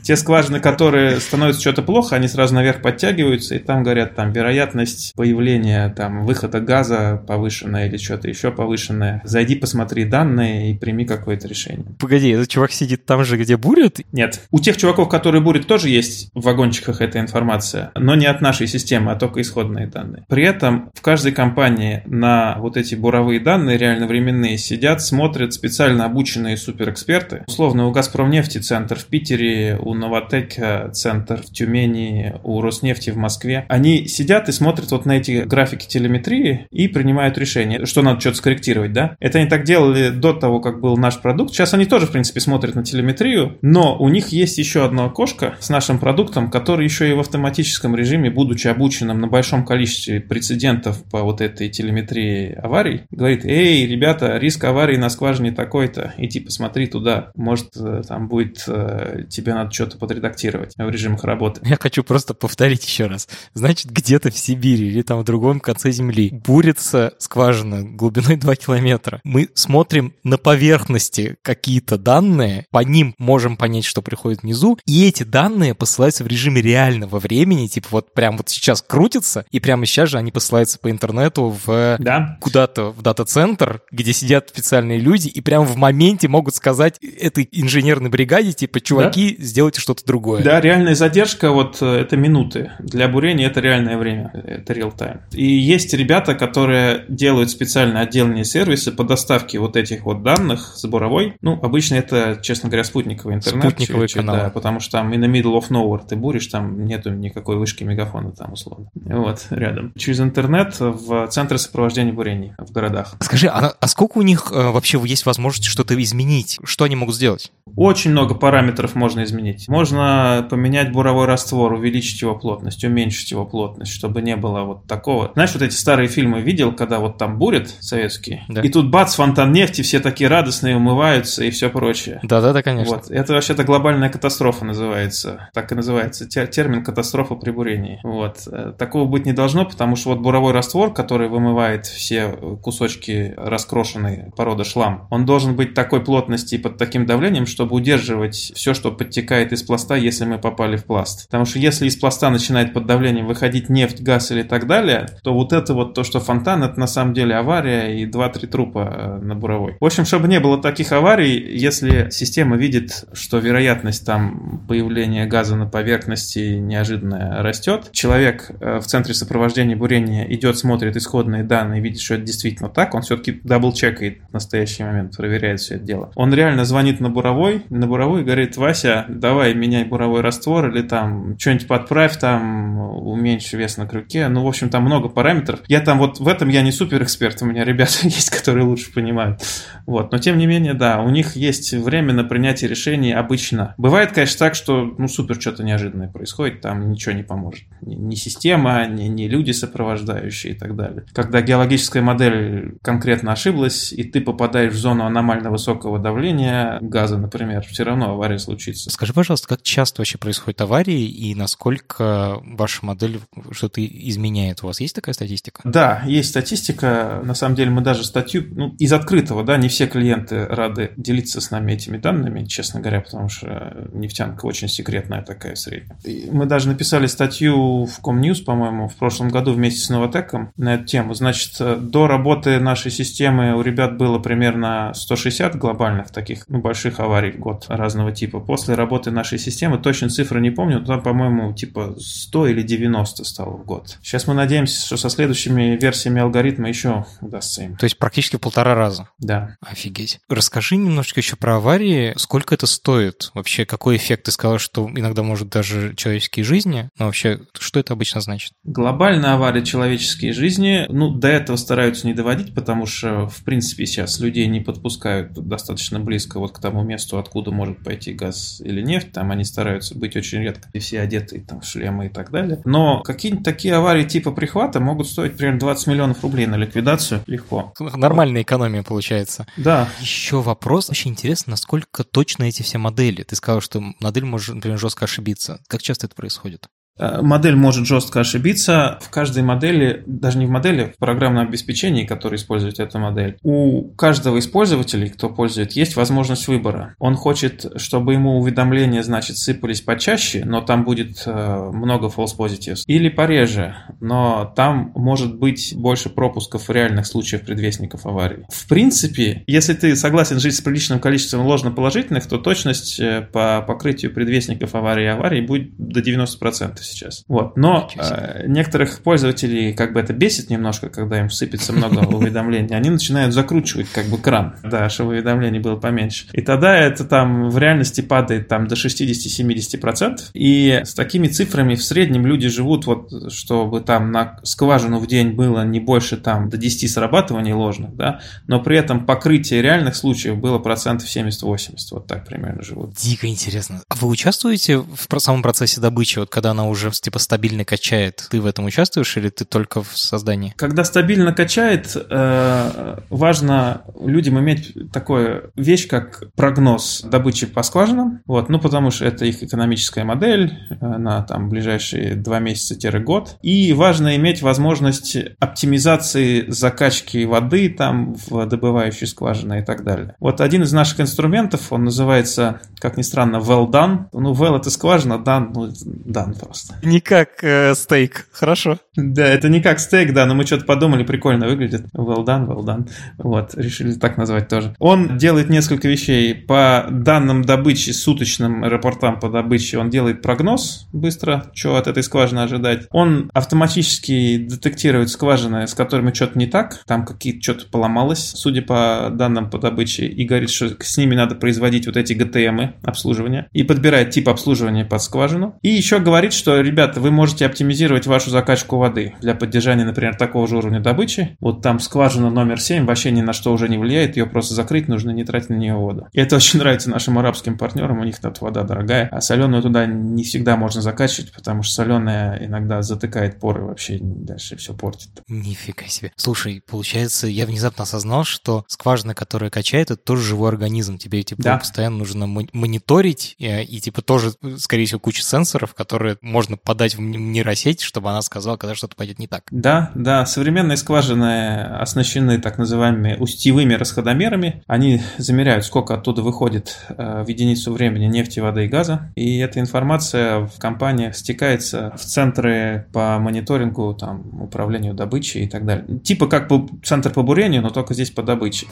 Те скважины, которые становятся что-то плохо, они сразу наверх подтягиваются, и там говорят, там вероятность появления там выхода газа повышенная или что-то еще повышенное. Зайди, посмотри данные и прими какое-то решение. Погоди, этот чувак сидит там же, где бурят? Нет. У тех чуваков, которые бурят, тоже есть в вагончиках эта информация, но не от нашей системы, а только исходные данные. При этом в каждой компании на вот эти буровые данные реально временные сидят, смотрят специально обученные суперэксперты. Условно, у Газпромнефти центр в Питере, у Новотека центр в Тюмени, у Роснефти в Москве. Они сидят и смотрят вот на эти графики телеметрии и принимают решение, что надо что-то скорректировать, да? Это они так делали до того, как был наш продукт. Сейчас они тоже, в принципе, смотрят на телеметрию, но у них есть еще одно окошко с нашим продуктом, который еще и в автоматическом режиме, будучи обученным на большом количестве прецедентов по вот этой телеметрии аварий, говорит, эй, ребята, риск аварии на скважине такой-то, иди посмотри туда, может, э, там будет, э, тебе надо что что-то подредактировать в режимах работы. Я хочу просто повторить еще раз. Значит, где-то в Сибири или там в другом конце Земли бурится скважина глубиной 2 километра. Мы смотрим на поверхности какие-то данные, по ним можем понять, что приходит внизу, и эти данные посылаются в режиме реального времени, типа вот прям вот сейчас крутится, и прямо сейчас же они посылаются по интернету в да. куда-то в дата-центр, где сидят специальные люди, и прямо в моменте могут сказать этой инженерной бригаде, типа, чуваки, да? сделайте что-то другое. Да, реальная задержка, вот э, это минуты. Для бурения это реальное время, это real time. И есть ребята, которые делают специально отдельные сервисы по доставке вот этих вот данных с буровой. Ну, обычно это, честно говоря, спутниковый интернет. Спутниковый чуть, канал. Да, потому что там in the middle of nowhere ты буришь, там нету никакой вышки мегафона там условно. Вот, рядом. Через интернет в центры сопровождения бурений в городах. Скажи, а, а сколько у них э, вообще есть возможности что-то изменить? Что они могут сделать? Очень много параметров можно изменить. Можно поменять буровой раствор, увеличить его плотность, уменьшить его плотность, чтобы не было вот такого. Знаешь, вот эти старые фильмы видел, когда вот там бурят советские, да. и тут бац, фонтан нефти, все такие радостные, умываются, и все прочее. Да-да-да, конечно. Вот. Это вообще-то глобальная катастрофа называется. Так и называется термин катастрофа при бурении. Вот. Э, такого быть не должно, потому что вот буровой раствор, который вымывает все кусочки раскрошенной породы шлам, он должен быть такой плотности и под таким давлением, чтобы удерживать все, что подтекает из пласта, если мы попали в пласт. Потому что если из пласта начинает под давлением выходить нефть, газ или так далее, то вот это вот то, что фонтан, это на самом деле авария и 2-3 трупа э, на буровой. В общем, чтобы не было таких аварий, если система видит, что вероятность там появления газа на поверхности неожиданно растет, человек э, в центре сопровождения бурения идет, смотрит исходные данные, видит, что это действительно так, он все-таки double-check ает в настоящий момент, проверяет все это дело. Он реально звонит на буровой, на буровой говорит, Вася, давай меняй буровой раствор или там что-нибудь подправь, там уменьши вес на крюке. Ну, в общем, там много параметров. Я там вот в этом я не супер эксперт, у меня ребята <laughs> есть, которые лучше понимают. Вот. Но тем не менее, да, у них время на принятие решений обычно. Бывает, конечно, так, что ну супер что-то неожиданное происходит, там ничего не поможет. Ни, ни система, ни, ни люди сопровождающие и так далее. Когда геологическая модель конкретно ошиблась, и ты попадаешь в зону аномально высокого давления газа, например, все равно авария случится. Скажи, пожалуйста, как часто вообще происходят аварии и насколько ваша модель что-то изменяет? У вас есть такая статистика? Да, есть статистика. На самом деле мы даже статью ну, из открытого, да, не все клиенты рады делиться с нами этими данными, честно говоря, потому что нефтянка очень секретная такая средняя. мы даже написали статью в Комньюз, по-моему, в прошлом году вместе с Новотеком на эту тему. Значит, до работы нашей системы у ребят было примерно 160 глобальных таких ну, больших аварий в год разного типа. После работы нашей системы, точно цифры не помню, но там, по-моему, типа 100 или 90 стало в год. Сейчас мы надеемся, что со следующими версиями алгоритма еще удастся им. То есть практически в полтора раза? Да. Офигеть. Расскажи немножечко еще про аварии. Сколько это стоит? Вообще, какой эффект? Ты сказал, что иногда может даже человеческие жизни. Но вообще, что это обычно значит? Глобальная авария человеческие жизни, ну, до этого стараются не доводить, потому что, в принципе, сейчас людей не подпускают достаточно близко вот к тому месту, откуда может пойти газ или нефть. Там они стараются быть очень редко, и все одеты там в шлемы и так далее. Но какие-нибудь такие аварии типа прихвата могут стоить примерно 20 миллионов рублей на ликвидацию легко. Нормальная экономия получается. Да. Еще вопрос. Очень интересно, насколько точно эти все модели. Ты сказал, что модель может, например, жестко ошибиться. Как часто это происходит? Э, модель может жестко ошибиться. В каждой модели, даже не в модели, в программном обеспечении, которое использует эта модель, у каждого из кто пользует, есть возможность выбора. Он хочет, чтобы ему уведомления, значит, сыпались почаще, но там будет э, много false positives, или пореже, но там может быть больше пропусков реальных случаев предвестников аварии. В принципе, если ты согласен жить с приличным количеством ложноположительных, то точность э, по покрытию предвестников аварии и аварии будет до 90% сейчас. Вот. Но э, некоторых пользователей как бы это бесит немножко, когда им сыпется много <laughs> уведомлений. Они начинают закручивать как бы кран, да, чтобы уведомлений было поменьше. И тогда это там в реальности падает там до 60-70%. И с такими цифрами в среднем люди живут вот, чтобы там на скважину в день было не больше там до 10 срабатываний ложных, да, но при этом покрытие реальных случаев было процентов 70-80. Вот так примерно живут. Дико интересно. А вы участвуете в самом процессе добычи, вот когда она уже уже типа стабильно качает, ты в этом участвуешь или ты только в создании? Когда стабильно качает, э, важно людям иметь такую вещь, как прогноз добычи по скважинам, вот, ну потому что это их экономическая модель на там ближайшие два месяца-год, и важно иметь возможность оптимизации закачки воды там в добывающие скважины и так далее. Вот один из наших инструментов, он называется, как ни странно, well done. Ну, well это скважина, done, ну, done просто. Не как э, стейк, хорошо. Да, это не как стейк, да, но мы что-то подумали, прикольно выглядит. Well done, well done. Вот, решили так назвать тоже. Он делает несколько вещей. По данным добычи, суточным рапортам по добыче, он делает прогноз быстро, что от этой скважины ожидать. Он автоматически детектирует скважины, с которыми что-то не так, там какие-то что-то поломалось, судя по данным по добыче, и говорит, что с ними надо производить вот эти GTM обслуживания, и подбирает тип обслуживания под скважину. И еще говорит, что ребята, вы можете оптимизировать вашу закачку воды для поддержания, например, такого же уровня добычи. Вот там скважина номер 7 вообще ни на что уже не влияет, ее просто закрыть нужно, не тратить на нее воду. И это очень <laughs> нравится нашим арабским партнерам, у них тут вода дорогая, а соленую туда не всегда можно закачивать, потому что соленая иногда затыкает поры вообще дальше все портит. Нифига себе. Слушай, получается, я внезапно осознал, что скважина, которая качает, это тоже живой организм. Тебе типа да. постоянно нужно мониторить и, и типа тоже, скорее всего, куча сенсоров, которые можно подать в нейросеть, чтобы она сказала, когда что-то пойдет не так. Да, да. Современные скважины оснащены так называемыми устьевыми расходомерами. Они замеряют, сколько оттуда выходит э, в единицу времени нефти, воды и газа. И эта информация в компаниях стекается в центры по мониторингу, там, управлению добычей и так далее. Типа как центр по бурению, но только здесь по добыче.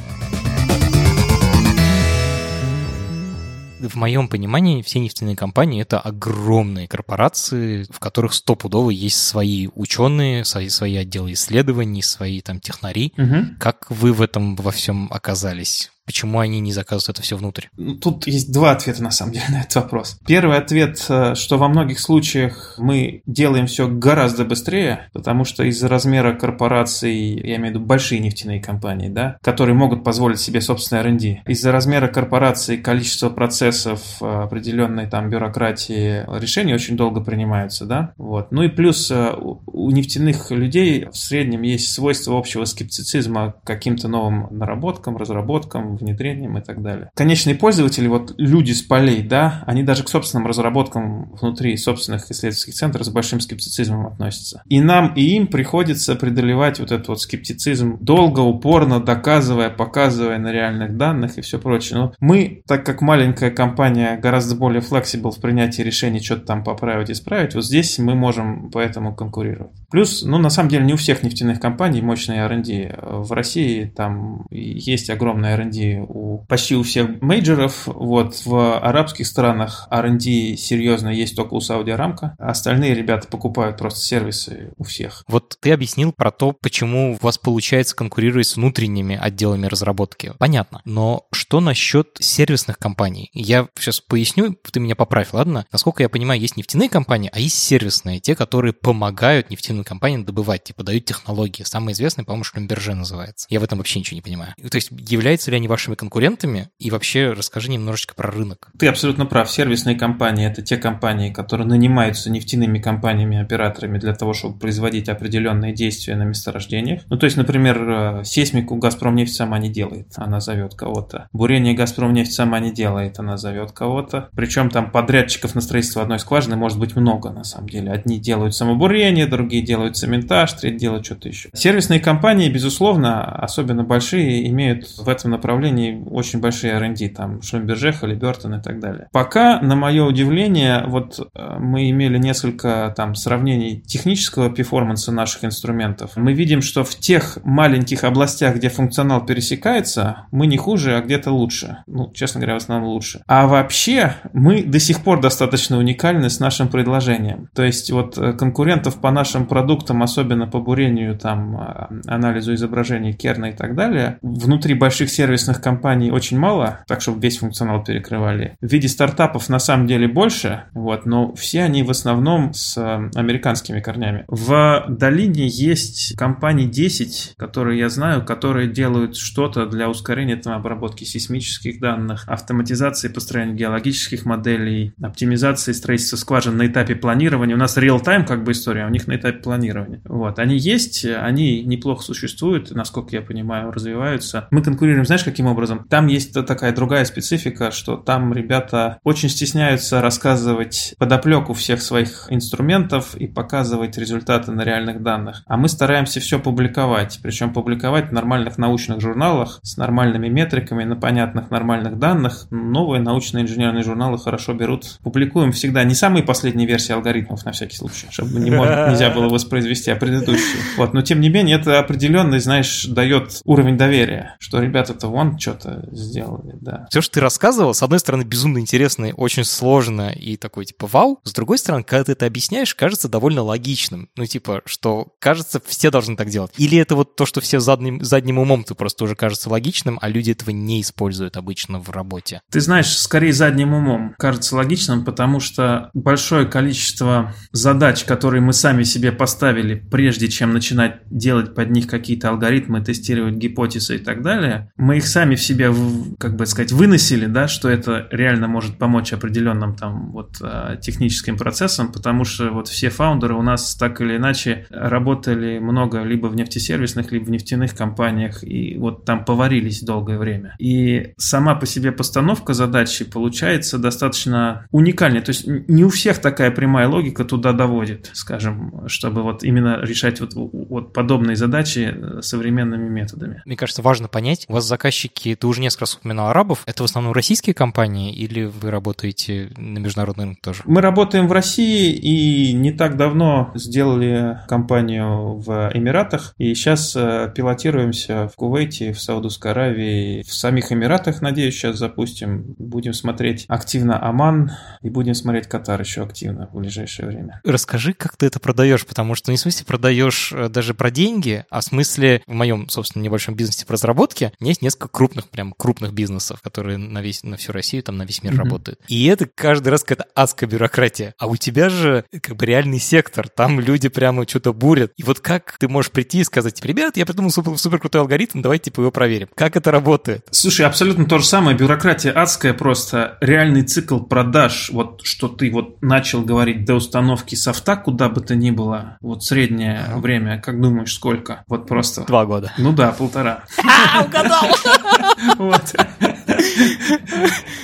В моем понимании все нефтяные компании это огромные корпорации, в которых стопудово есть свои ученые, свои, свои отделы исследований, свои там технари. Угу. Как вы в этом во всем оказались? Почему они не заказывают это все внутрь? Ну, тут есть два ответа, на самом деле, <laughs> на этот вопрос. Первый ответ, э, что во многих случаях мы делаем все гораздо быстрее, потому что из-за размера корпораций, я имею в виду большие нефтяные компании, да, которые могут позволить себе собственное R&D, из-за размера корпораций, количества процессов, э, определенной там бюрократии, решения очень долго принимаются, да, вот. Ну и плюс э, у нефтяных людей в среднем есть свойство общего скептицизма к каким-то новым наработкам, разработкам, внедрением и так далее. Конечные пользователи, вот люди с полей, да, они даже к собственным разработкам внутри собственных исследовательских центров с большим скептицизмом относятся. И нам, и им приходится преодолевать вот этот вот скептицизм долго, упорно, доказывая, показывая на реальных данных и все прочее. Но мы, так как маленькая компания, гораздо более flexible в принятии решений, что-то там поправить, исправить, вот здесь мы можем поэтому конкурировать. Плюс, ну, на самом деле, не у всех нефтяных компаний мощные R&D. В России там есть огромная R&D у почти у всех мейджеров. Вот в арабских странах R&D серьезно есть только у Сауди Арамка. Остальные ребята покупают просто сервисы у всех. Вот ты объяснил про то, почему у вас получается конкурировать с внутренними отделами разработки. Понятно. Но что насчет сервисных компаний? Я сейчас поясню, ты меня поправь, ладно? Насколько я понимаю, есть нефтяные компании, а есть сервисные, те, которые помогают нефтяным компаниям добывать, типа дают технологии. Самый известный, по-моему, Шлюмберже называется. Я в этом вообще ничего не понимаю. То есть являются ли они вашими конкурентами? И вообще расскажи немножечко про рынок. Ты абсолютно прав. Сервисные компании – это те компании, которые нанимаются нефтяными компаниями, операторами для того, чтобы производить определенные действия на месторождениях. Ну, то есть, например, э, сейсмику «Газпромнефть» сама не делает, она зовет кого-то. Бурение «Газпромнефть» сама не делает, она зовет кого-то. Причем там подрядчиков на строительство одной скважины может быть много, на самом деле. Одни делают самобурение, другие делают цементаж, третьи делают что-то еще. Сервисные компании, безусловно, особенно большие, имеют в этом направлении направлений очень большие R&D, там Шлюмберже, Халибертон и так далее. Пока, на мое удивление, вот э, мы имели несколько там сравнений технического перформанса наших инструментов. Мы видим, что в тех маленьких областях, где функционал пересекается, мы не хуже, а где-то лучше. Ну, честно говоря, в основном лучше. А вообще, мы до сих пор достаточно уникальны с нашим предложением. То есть вот э, конкурентов по нашим продуктам, особенно по бурению, там, э, анализу изображений Керна и так далее, внутри больших сервисных крупных компаний очень мало, так чтобы весь функционал перекрывали. В виде стартапов на самом деле больше, вот, но все они в основном с э, американскими корнями. В долине есть компании 10, которые я знаю, которые делают что-то для ускорения там, обработки сейсмических данных, автоматизации построения геологических моделей, оптимизации строительства скважин на этапе планирования. У нас real-time как бы история, а у них на этапе планирования. Вот, они есть, они неплохо существуют, насколько я понимаю, развиваются. Мы конкурируем, знаешь, каким образом. Там есть такая другая специфика, что там ребята очень стесняются рассказывать подоплеку всех своих инструментов и показывать результаты на реальных данных. А мы стараемся все публиковать, причем публиковать в нормальных научных журналах с нормальными метриками на понятных нормальных данных. Новые научные инженерные журналы хорошо берут. Публикуем всегда не самые последние версии алгоритмов на всякий случай, чтобы не можно, <laughs> нельзя было воспроизвести, а предыдущие. Вот, но тем не менее это определенный, знаешь, дает уровень доверия, что ребята-то вон там что-то сделали, да. Все, что ты рассказывал, с одной стороны, безумно интересно, очень сложно и такой, типа, вау. С другой стороны, когда ты это объясняешь, кажется довольно логичным. Ну, типа, что, кажется, все должны так делать. Или это вот то, что все задним, задним умом ты просто уже кажется логичным, а люди этого не используют обычно в работе? Ты знаешь, скорее задним умом кажется логичным, потому что большое количество задач, которые мы сами себе поставили, прежде чем начинать делать под них какие-то алгоритмы, тестировать гипотезы и так далее, мы их сами в себя, как бы сказать, выносили, да, что это реально может помочь определенным там вот а, техническим процессам, потому что вот все фаундеры у нас так или иначе работали много либо в нефтесервисных, либо в нефтяных компаниях, и вот там поварились долгое время. И сама по себе постановка задачи получается достаточно уникальной. То есть не у всех такая прямая логика туда доводит, скажем, чтобы вот именно решать вот, вот подобные задачи современными методами. Мне кажется, важно понять, у вас заказчики, ты уже несколько раз упоминал арабов, это в основном российские компании или вы работаете на международный рынок тоже? Мы работаем в России и не так давно сделали компанию в Эмиратах, и сейчас э, пилотируемся в Кувейте, в Саудовской Аравии, в самих Эмиратах, надеюсь, сейчас запустим. Будем смотреть активно Оман и будем смотреть Катар еще активно в ближайшее время. Расскажи, как ты это продаешь, потому что не в смысле продаешь э, даже про деньги, а в смысле в моем, собственно, небольшом бизнесе по разработке есть несколько крупных, прям крупных бизнесов, которые на, весь, на всю Россию, там, на весь мир mm-hmm. работают. И это каждый раз какая-то адская бюрократия. А у тебя же как бы реальный сектор, там люди прямо что-то бурят. И вот как ты можешь прийти и сказать, типа, ребят, я придумал супер, супер крутой алгоритм, давайте типа его проверим. Как это работает? Слушай, абсолютно то же самое. Бюрократия адская просто. Реальный цикл продаж, вот что ты вот начал говорить до установки софта, куда бы то ни было, вот среднее время, как думаешь, сколько? Вот просто... Два года. Ну да, полтора. <laughs> Угадал! <laughs> Вот.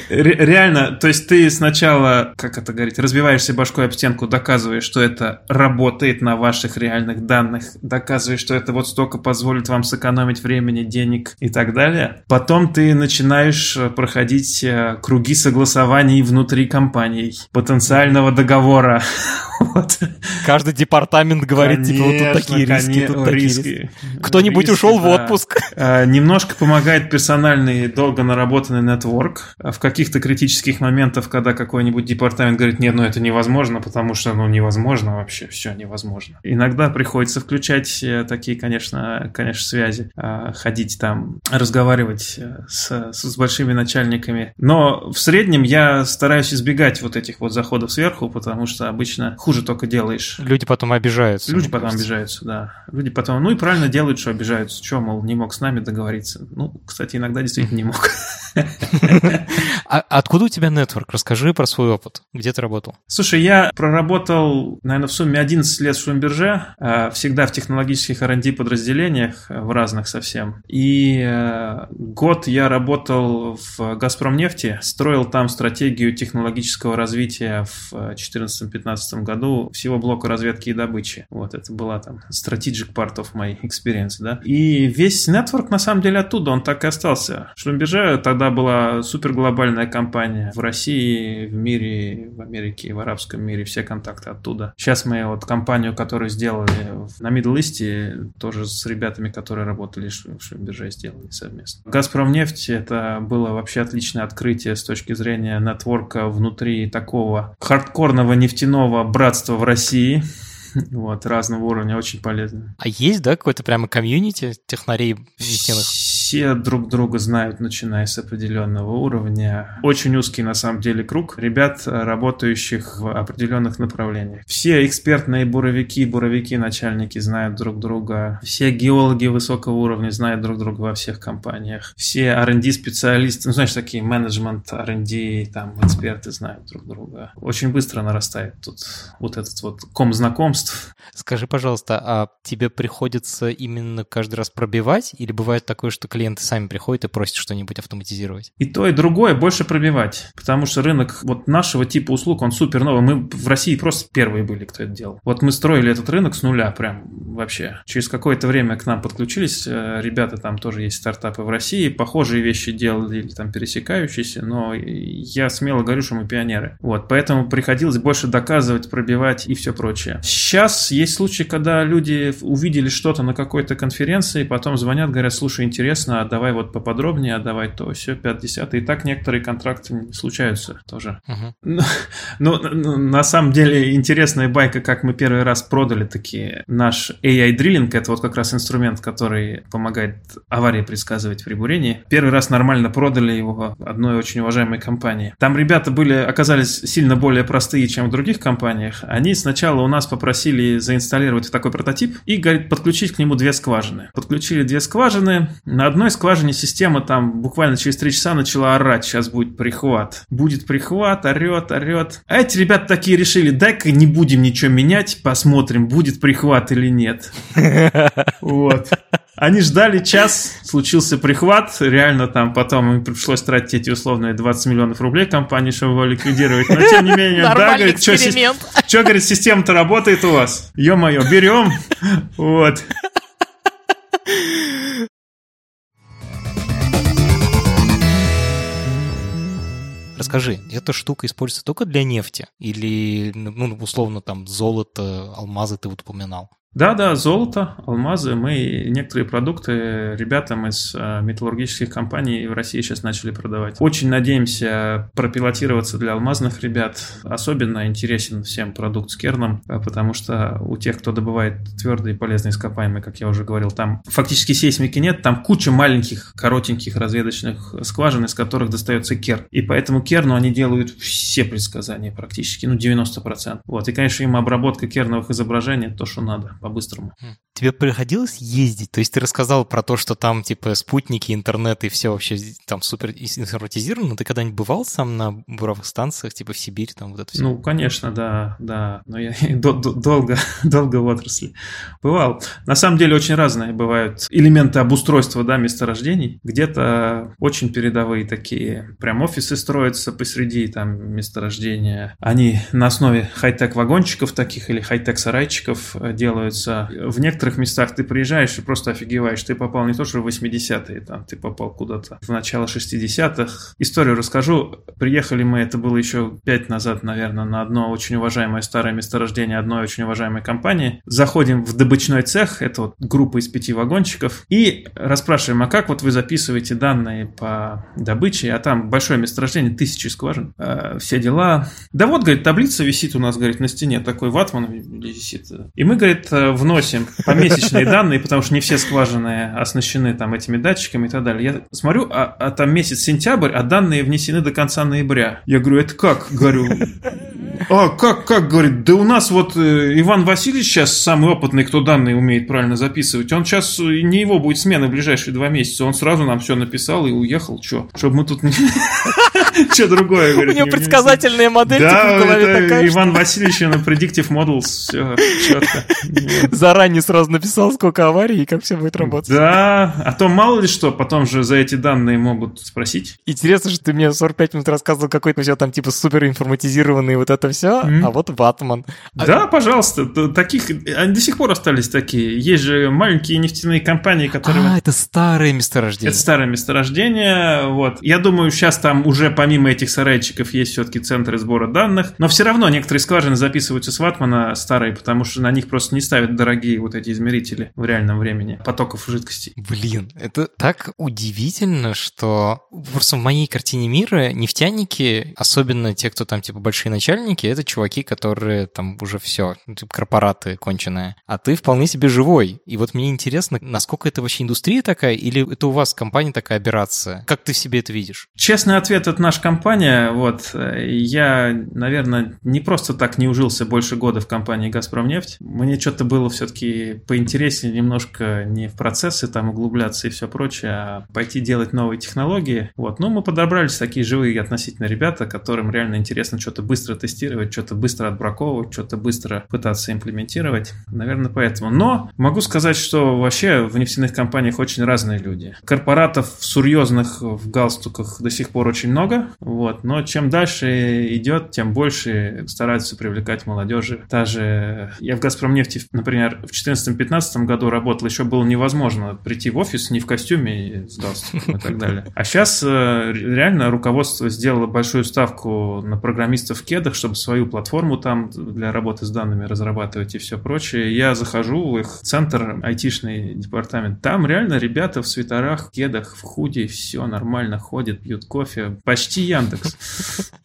Реально, то есть ты сначала, как это говорить, разбиваешься башкой об стенку, доказываешь, что это работает на ваших реальных данных, доказываешь, что это вот столько позволит вам сэкономить времени, денег и так далее. Потом ты начинаешь э, проходить э, круги согласований внутри компаний, потенциального договора. <laughs> Вот. Каждый департамент говорит, конечно, типа, вот тут такие риски, тут такие риски. Кто-нибудь ушел да. в отпуск. А, немножко помогает персональный, долго наработанный нетворк. В каких-то критических моментах, когда какой-нибудь департамент говорит, нет, ну это невозможно, потому что, ну, невозможно вообще, все невозможно. Иногда приходится включать э, такие, конечно, конечно, связи, а, ходить там, разговаривать э, с, с большими начальниками. Но в среднем я стараюсь избегать вот этих вот заходов сверху, потому что обычно хуже только делаешь. Люди потом обижаются. Люди потом кажется. обижаются, да. Люди потом, ну и правильно делают, что обижаются. Что, мол, не мог с нами договориться. Ну, кстати, иногда действительно не мог. <laughs> А откуда у тебя нетворк? Расскажи про свой опыт. Где ты работал? Слушай, я проработал, наверное, в сумме 11 лет в Шумберже, а, всегда в технологических R&D подразделениях, э, в разных совсем. И э, год я работал в «Газпромнефти», строил там стратегию технологического развития в 2014-2015 году всего блока разведки и добычи. Вот, это была там strategic part of my experience, да. И весь нетворк, на самом деле, оттуда, он так и остался. Шлюмберже тогда была супер глобальная компания. В России, в мире, в Америке, в арабском мире все контакты оттуда. Сейчас мы вот компанию, которую сделали на Middle East, тоже с ребятами, которые работали в Шлюмберже, сделали совместно. Газпромнефть это было вообще отличное открытие с точки зрения нетворка внутри такого хардкорного нефтяного братства в России. <laughs> Вот, разного уровня, очень полезно. А есть, да, какой-то прямо комьюнити технарей нефтяных? Все друг друга знают, начиная с определенного уровня. Очень узкий, на самом деле, круг ребят, работающих в определенных направлениях. Все экспертные буровики, буровики, начальники знают друг друга. Все геологи высокого уровня знают друг друга во всех компаниях. Все R&D специалисты, ну, знаешь, такие менеджмент, R&D, там, эксперты знают друг друга. Очень быстро нарастает тут вот этот вот ком знакомств. Скажи, пожалуйста, а тебе приходится именно каждый раз пробивать? Или бывает такое, что клиенты сами приходят и просят что-нибудь автоматизировать? И то, и другое больше пробивать. Потому что рынок вот нашего типа услуг, он супер новый. Мы в России просто первые были, кто это делал. Вот мы строили этот рынок с нуля прям вообще. Через какое-то время к нам подключились э, ребята, там тоже есть стартапы в России, похожие вещи делали, там пересекающиеся, но я смело говорю, что мы пионеры. Вот, поэтому приходилось больше доказывать, пробивать и все прочее. Сейчас есть случаи, когда люди увидели что-то на какой-то конференции, потом звонят, говорят, слушай, интересно, а давай вот поподробнее, а давай то, все, 50 И так некоторые контракты случаются тоже. Uh-huh. Ну, ну, на самом деле, интересная байка, как мы первый раз продали такие наш AI-дриллинг, это вот как раз инструмент, который помогает аварии предсказывать при бурении. Первый раз нормально продали его одной очень уважаемой компании. Там ребята были, оказались сильно более простые, чем в других компаниях. Они сначала у нас попросили заинсталлировать такой прототип и, говорит, подключить к нему две скважины. Подключили две скважины, на одну одной скважине система там буквально через три часа начала орать, сейчас будет прихват. Будет прихват, орет, орет. А эти ребята такие решили, дай-ка не будем ничего менять, посмотрим, будет прихват или нет. <laughs> Вот. Они ждали час, случился прихват, реально там потом им пришлось тратить эти условные 20 миллионов рублей компании, чтобы его ликвидировать. Но тем не менее, да, говорит, что, что, говорит, система-то работает у вас? Ё-моё, берем. Вот. <laughs> Расскажи, эта штука используется только для нефти? Или, ну, условно, там, золото, алмазы ты вот упоминал? Да, да, золото, алмазы. Мы некоторые продукты ребятам из э, металлургических компаний в России сейчас начали продавать. Очень надеемся пропилотироваться для алмазных ребят. Особенно интересен всем продукт с керном, э, потому что у тех, кто добывает твердые полезные ископаемые, как я уже говорил, там фактически сейсмики нет, там куча маленьких, коротеньких разведочных скважин, из которых достается керн. И поэтому керну они делают все предсказания практически, ну 90%. Вот. И, конечно, им обработка керновых изображений то, что надо по-быстрому. Тебе приходилось ездить? То есть ты рассказал про то, что там типа спутники, интернет и все вообще там супер информатизировано, но ты когда-нибудь бывал сам на буровых станциях, типа в Сибири, там вот это все? Ну, конечно, да, да, но я <laughs> долго, <laughs> долго в отрасли бывал. На самом деле очень разные бывают элементы обустройства, да, месторождений. Где-то очень передовые такие, прям офисы строятся посреди там месторождения. Они на основе хай-тек вагончиков таких или хай-тек сарайчиков делают становится. В некоторых местах ты приезжаешь и просто офигеваешь. Ты попал не то, что в 80-е, там, ты попал куда-то в начало 60-х. Историю расскажу. Приехали мы, это было еще 5 назад, наверное, на одно очень уважаемое старое месторождение одной очень уважаемой компании. Заходим в добычной цех, это вот группа из пяти вагончиков, и расспрашиваем, а как вот вы записываете данные по добыче, а там большое месторождение, тысячи скважин, э, все дела. Да вот, говорит, таблица висит у нас, говорит, на стене, такой ватман висит. И мы, говорит, вносим помесячные данные, потому что не все скважины оснащены там этими датчиками и так далее. Я смотрю, а, а там месяц сентябрь, а данные внесены до конца ноября. Я говорю, это как? Говорю, а, как, как, говорит, да у нас вот э, Иван Васильевич сейчас самый опытный, кто данные умеет правильно записывать. Он сейчас, э, не его будет смена в ближайшие два месяца. Он сразу нам все написал и уехал. Че? Чтобы мы тут... <laughs> Что другое, говорит. У него предсказательная модель в голове такая. Иван Васильевич на Predictive Models. Все четко. <laughs> Заранее сразу написал, сколько аварий и как все будет работать. Да, а то мало ли что, потом же за эти данные могут спросить. Интересно, что ты мне 45 минут рассказывал какой-то у тебя там типа супер информатизированный вот это все, mm-hmm. а вот Ватман. Да, а... пожалуйста, таких, они до сих пор остались такие. Есть же маленькие нефтяные компании, которые... А, это старые месторождения. Это старое месторождение, вот. Я думаю, сейчас там уже помимо этих сарайчиков есть все-таки центры сбора данных, но все равно некоторые скважины записываются с Ватмана старые, потому что на них просто не ставят дорогие вот эти измерители в реальном времени потоков жидкости. Блин, это так удивительно, что просто в моей картине мира нефтяники, особенно те, кто там типа большие начальники, это чуваки, которые там уже все, ну, типа корпораты конченые. А ты вполне себе живой. И вот мне интересно, насколько это вообще индустрия такая, или это у вас компания такая операция? Как ты в себе это видишь? Честный ответ, это наша компания. Вот я, наверное, не просто так не ужился больше года в компании «Газпромнефть». Мне что-то было все-таки поинтереснее немножко не в процессы там углубляться и все прочее, а пойти делать новые технологии. Вот. Ну, мы подобрались такие живые относительно ребята, которым реально интересно что-то быстро тестировать, что-то быстро отбраковывать, что-то быстро пытаться имплементировать. Наверное, поэтому. Но могу сказать, что вообще в нефтяных компаниях очень разные люди. Корпоратов серьезных в галстуках до сих пор очень много, вот. но чем дальше идет, тем больше стараются привлекать молодежи. Даже я в Газпромнефти, например, в 2014-2015 году работал, еще было невозможно прийти в офис не в костюме с галстуком и так далее. А сейчас э, реально руководство сделало большую ставку на программистов в кедах, чтобы свою платформу там для работы с данными разрабатывать и все прочее. Я захожу в их центр, айтишный департамент. Там реально ребята в свитерах, кедах, в худи, все нормально ходят, пьют кофе. Почти Яндекс.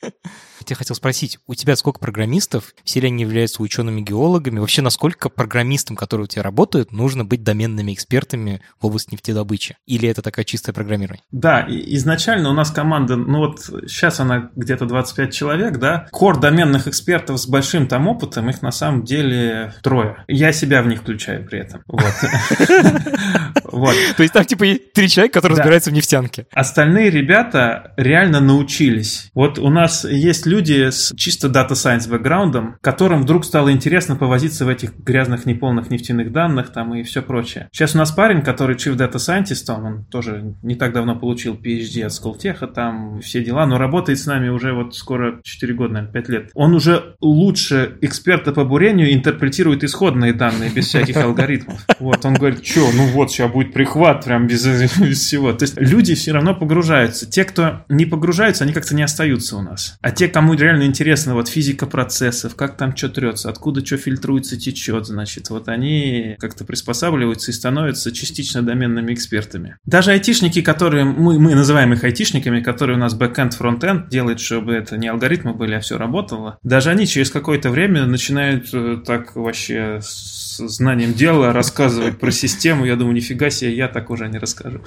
<laughs> тебя хотел спросить, у тебя сколько программистов, все ли они являются учеными-геологами? Вообще, насколько программистам, которые у тебя работают, нужно быть доменными экспертами в области нефтедобычи? Или это такая чистая программирование? Да, изначально у нас команда, ну вот сейчас она где-то 25 человек, да. Кор доменных экспертов с большим там опытом, их на самом деле трое. Я себя в них включаю при этом. Вот. <laughs> То есть там типа три человека, которые разбираются в нефтянке. Остальные ребята реально научились. Вот у нас есть люди с чисто дата science бэкграундом, которым вдруг стало интересно повозиться в этих грязных неполных нефтяных данных там и все прочее. Сейчас у нас парень, который chief data scientist, он тоже не так давно получил PhD от Сколтеха, там все дела, но работает с нами уже вот скоро 4 года, наверное, 5 лет. Он уже лучше эксперта по бурению интерпретирует исходные данные без всяких алгоритмов. Вот, он говорит, что, ну вот, сейчас будет прихват прям без, без всего. То есть люди все равно погружаются. Те, кто не погружаются, они как-то не остаются у нас. А те, кому реально интересно вот физика процессов, как там что трется, откуда что фильтруется, течет, значит, вот они как-то приспосабливаются и становятся частично доменными экспертами. Даже айтишники, которые, мы, мы называем их айтишниками, которые у нас бэкэнд, фронтенд делают, чтобы это не алгоритмы были, а все работало, даже они через какое-то время начинают э, так вообще с знанием дела рассказывать про систему. Я думаю, нифига себе, я так уже не расскажу.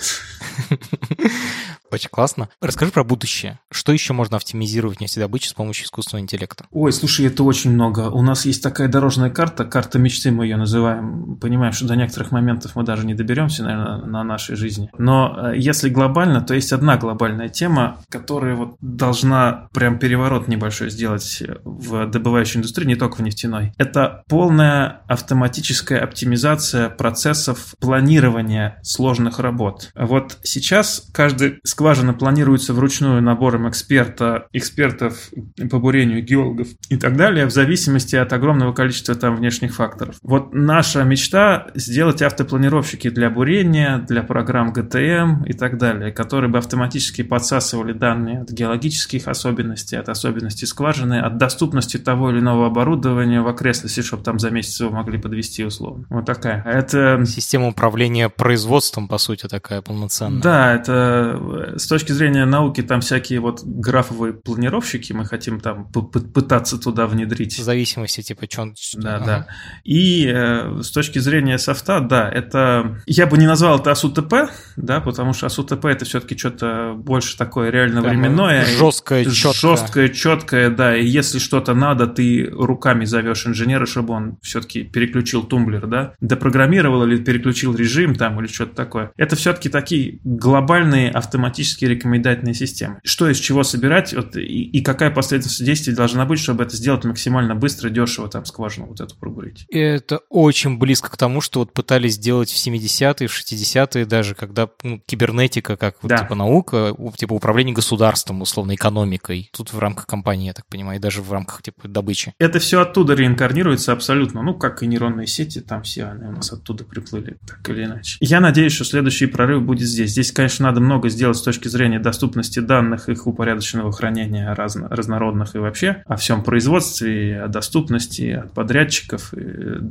<laughs> Очень классно. Расскажи про будущее. Что еще можно оптимизировать в нефтедобыче с помощью искусственного интеллекта? Ой, слушай, это очень много. У нас есть такая дорожная карта, карта мечты мы ее называем. Понимаем, что до некоторых моментов мы даже не доберемся, наверное, на нашей жизни. Но э, если глобально, то есть одна глобальная тема, которая вот должна прям переворот небольшой сделать в добывающей индустрии, не только в нефтяной. Это полная автоматическая оптимизация процессов планирования сложных работ. Вот сейчас каждый скважина планируется вручную набором эксперта, экспертов по бурению, геологов и так далее, в зависимости от огромного количества там внешних факторов. Вот наша мечта сделать автопланировщики для бурения, для программ GTM и так далее, которые бы автоматически подсасывали данные от геологических особенностей, от особенностей скважины, от доступности того или иного оборудования в окрестности, чтобы там за месяц его могли подвести условно. Вот такая. Это... Система управления производством, по сути, такая полноценная. Да, это с точки зрения науки там всякие вот графовые планировщики, мы хотим там пытаться туда внедрить. В зависимости, типа, что Да, ага. да. И э, с точки зрения софта, да, это... Я бы не назвал это АСУТП, да, потому что АСУТП это все-таки что-то больше такое реально временное. Жесткое, четкое. Жесткое, четкое, да. И если что-то надо, ты руками зовешь инженера, чтобы он все-таки переключил тумблер, да, допрограммировал или переключил режим там или что-то такое. Это все-таки такие глобальные автоматические автоматические рекомендательные системы. Что из чего собирать вот, и, и какая последовательность действий должна быть, чтобы это сделать максимально быстро, дешево, там, скважину вот эту пробурить. Это очень близко к тому, что вот пытались сделать в 70-е, в 60-е даже, когда ну, кибернетика как вот, да. типа наука, типа управление государством, условно, экономикой. Тут в рамках компании, я так понимаю, и даже в рамках типа добычи. Это все оттуда реинкарнируется абсолютно. Ну, как и нейронные сети, там все они у нас оттуда приплыли, так или иначе. Я надеюсь, что следующий прорыв будет здесь. Здесь, конечно, надо много сделать с точки зрения доступности данных, их упорядоченного хранения разно, разнородных и вообще о всем производстве, о доступности от подрядчиков,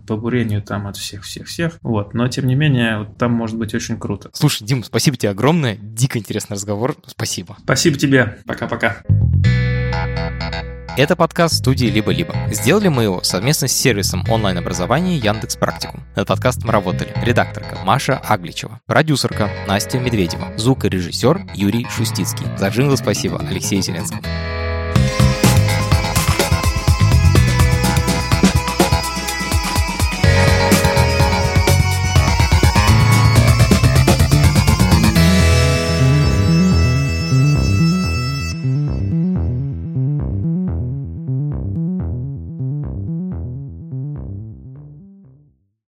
по бурению там от всех-всех-всех. Вот. Но, тем не менее, вот там может быть очень круто. Слушай, Дим, спасибо тебе огромное. Дико интересный разговор. Спасибо. Спасибо тебе. Пока-пока. Это подкаст студии «Либо-либо». Сделали мы его совместно с сервисом онлайн-образования Яндекс Практикум. Над подкастом работали редакторка Маша Агличева, продюсерка Настя Медведева, звукорежиссер Юрий Шустицкий. За джингл спасибо Алексею Зеленскому.